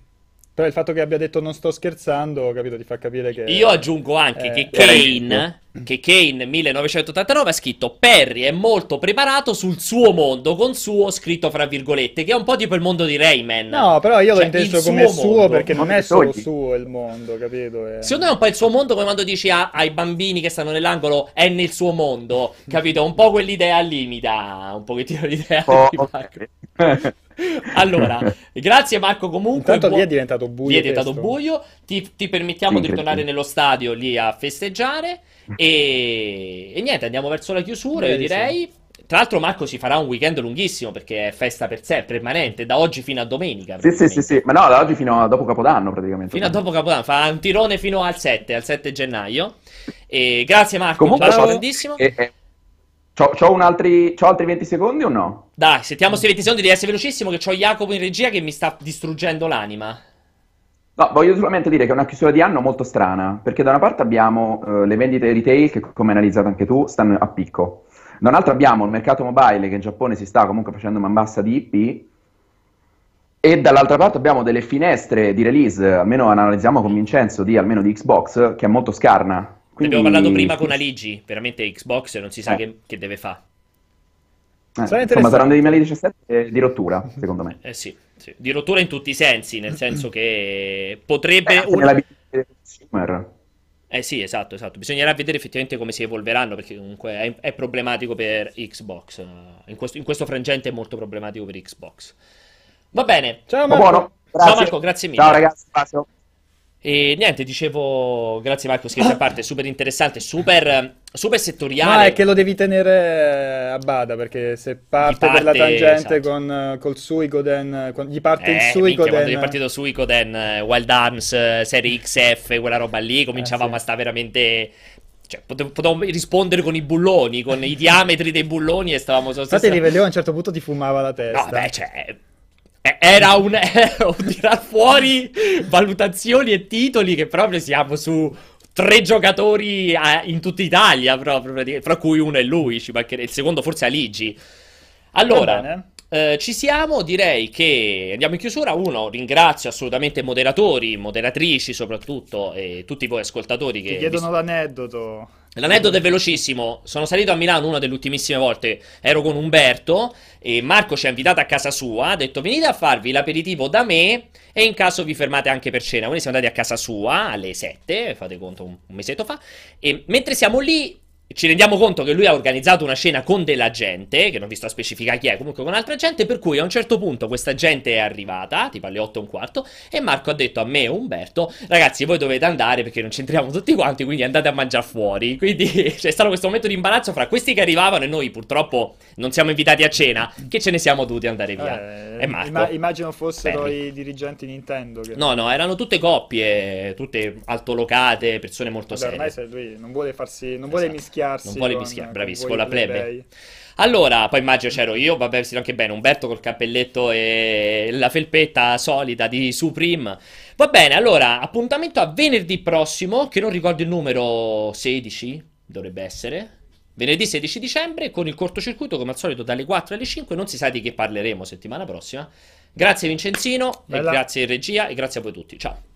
Però il fatto che abbia detto non sto scherzando, capito, ti fa capire che. Io aggiungo anche Eh, che Kane, che Kane 1989 ha scritto Perry è molto preparato sul suo mondo, con suo scritto fra virgolette, che è un po' tipo il mondo di Rayman. No, però io l'ho Cioè, inteso il come suo suo mondo. perché non Mondo è solo sogni. suo il mondo, capito? È- Secondo me è un po' il suo mondo come quando dici a- ai bambini che stanno nell'angolo è nel suo mondo, capito? Un po' quell'idea lì mi dà un pochettino l'idea Oh, di Marco. Allora, grazie Marco comunque. Intanto lì buon- è diventato buio. Lì è diventato buio, ti, ti permettiamo di ritornare incredibile. nello stadio lì a festeggiare e, e niente, andiamo verso la chiusura, io Direi di direi. Tra l'altro Marco si farà un weekend lunghissimo perché è festa per sé, permanente, da oggi fino a domenica. Sì, sì, sì, sì, ma no, da oggi fino a dopo Capodanno praticamente. Fino a dopo Capodanno, fa un tirone fino al 7, al 7 gennaio. E grazie Marco, Comunque, un bacio grandissimo. E, e... C'ho, c'ho un altri, c'ho altri 20 secondi o no? Dai, sentiamo questi 20 secondi di essere velocissimo che c'ho Jacopo in regia che mi sta distruggendo l'anima. No, voglio solamente dire che è una chiusura di anno molto strana, perché da una parte abbiamo eh, le vendite retail che, come hai analizzato anche tu, stanno a picco. Da un'altra abbiamo il mercato mobile che in Giappone si sta comunque facendo man bassa di IP. E dall'altra parte abbiamo delle finestre di release, almeno analizziamo con Vincenzo, di almeno di Xbox, che è molto scarna. Ne Quindi- abbiamo parlato prima con Aligi, veramente Xbox non si sa Eh. che, che deve fare. Eh, Sarà insomma, saranno dei 2017 di rottura, secondo me. Eh sì, sì. di rottura in tutti i sensi, nel senso che potrebbe... Eh, anche un- nella vita del consumer. Eh sì, esatto, esatto. Bisognerà vedere effettivamente come si evolveranno, perché comunque è, è problematico per Xbox. In questo, in questo frangente è molto problematico per Xbox. Va bene. Ciao Ma Marco. buono. Ciao Grazie. Marco, grazie mille. Ciao ragazzi, bacio. E niente, dicevo, grazie Marco, scherzi a parte, super interessante, super, super settoriale. No, è che lo devi tenere a bada perché se parte, Gli per la parte, tangente esatto. con, eh, col Suicoden, eh, con- gli parte il Eh, minchia, Suicoden. quando è partito Suicoden, eh, Wild Arms, eh, Serie XF, quella roba lì, cominciavamo sì. a stare veramente... Cioè, pote- potevamo rispondere con i bulloni, con i diametri dei bulloni e stavamo... Infatti stessa- Rivelleo a un certo punto ti fumava la testa. No, beh, cioè... eh, Era un, era un tirar fuori valutazioni e titoli che proprio siamo su tre giocatori eh, in tutta Italia, proprio, fra cui uno è lui, ci il secondo forse è Aligi. Allora, eh, ci siamo, direi che andiamo in chiusura. Uno, ringrazio assolutamente i moderatori, moderatrici soprattutto, e tutti voi ascoltatori che... Ti chiedono l'aneddoto. L'aneddoto è velocissimo. Sono salito a Milano una delle ultimissime volte. Ero con Umberto e Marco ci ha invitato a casa sua. Ha detto: Venite a farvi l'aperitivo da me. E in caso vi fermate anche per cena. Quindi siamo andati a casa sua alle 7. Fate conto un, mesetto fa. E mentre siamo lì. Ci rendiamo conto che lui ha organizzato una cena con della gente, che non vi sto a specificare chi è, comunque con altra gente, per cui a un certo punto questa gente è arrivata, tipo alle 8 e un quarto, e Marco ha detto a me e Umberto, ragazzi voi dovete andare perché non c'entriamo tutti quanti, quindi andate a mangiare fuori. Quindi c'è stato questo momento di imbarazzo fra questi che arrivavano e noi purtroppo non siamo invitati a cena, che ce ne siamo dovuti andare via. Eh, e Marco. imma- immagino fossero Perry. i dirigenti Nintendo. Che... No, no, erano tutte coppie, tutte altolocate, persone molto Vabbè, ormai serie. se lui non vuole farsi, non vuole Esatto. Mischiarsi. Non vuole con bravissimo, con la plebe. Allora, poi immagino c'ero io, vabbè, vestito anche bene, Umberto col cappelletto e la felpetta solida di Supreme. Va bene, allora, appuntamento a venerdì prossimo, che non ricordo il numero 16, dovrebbe essere. Venerdì 16 dicembre, con il cortocircuito, come al solito, dalle 4 alle 5, non si sa di che parleremo settimana prossima. Grazie Vincenzino, e Bella. grazie in regia, e grazie a voi tutti. Ciao.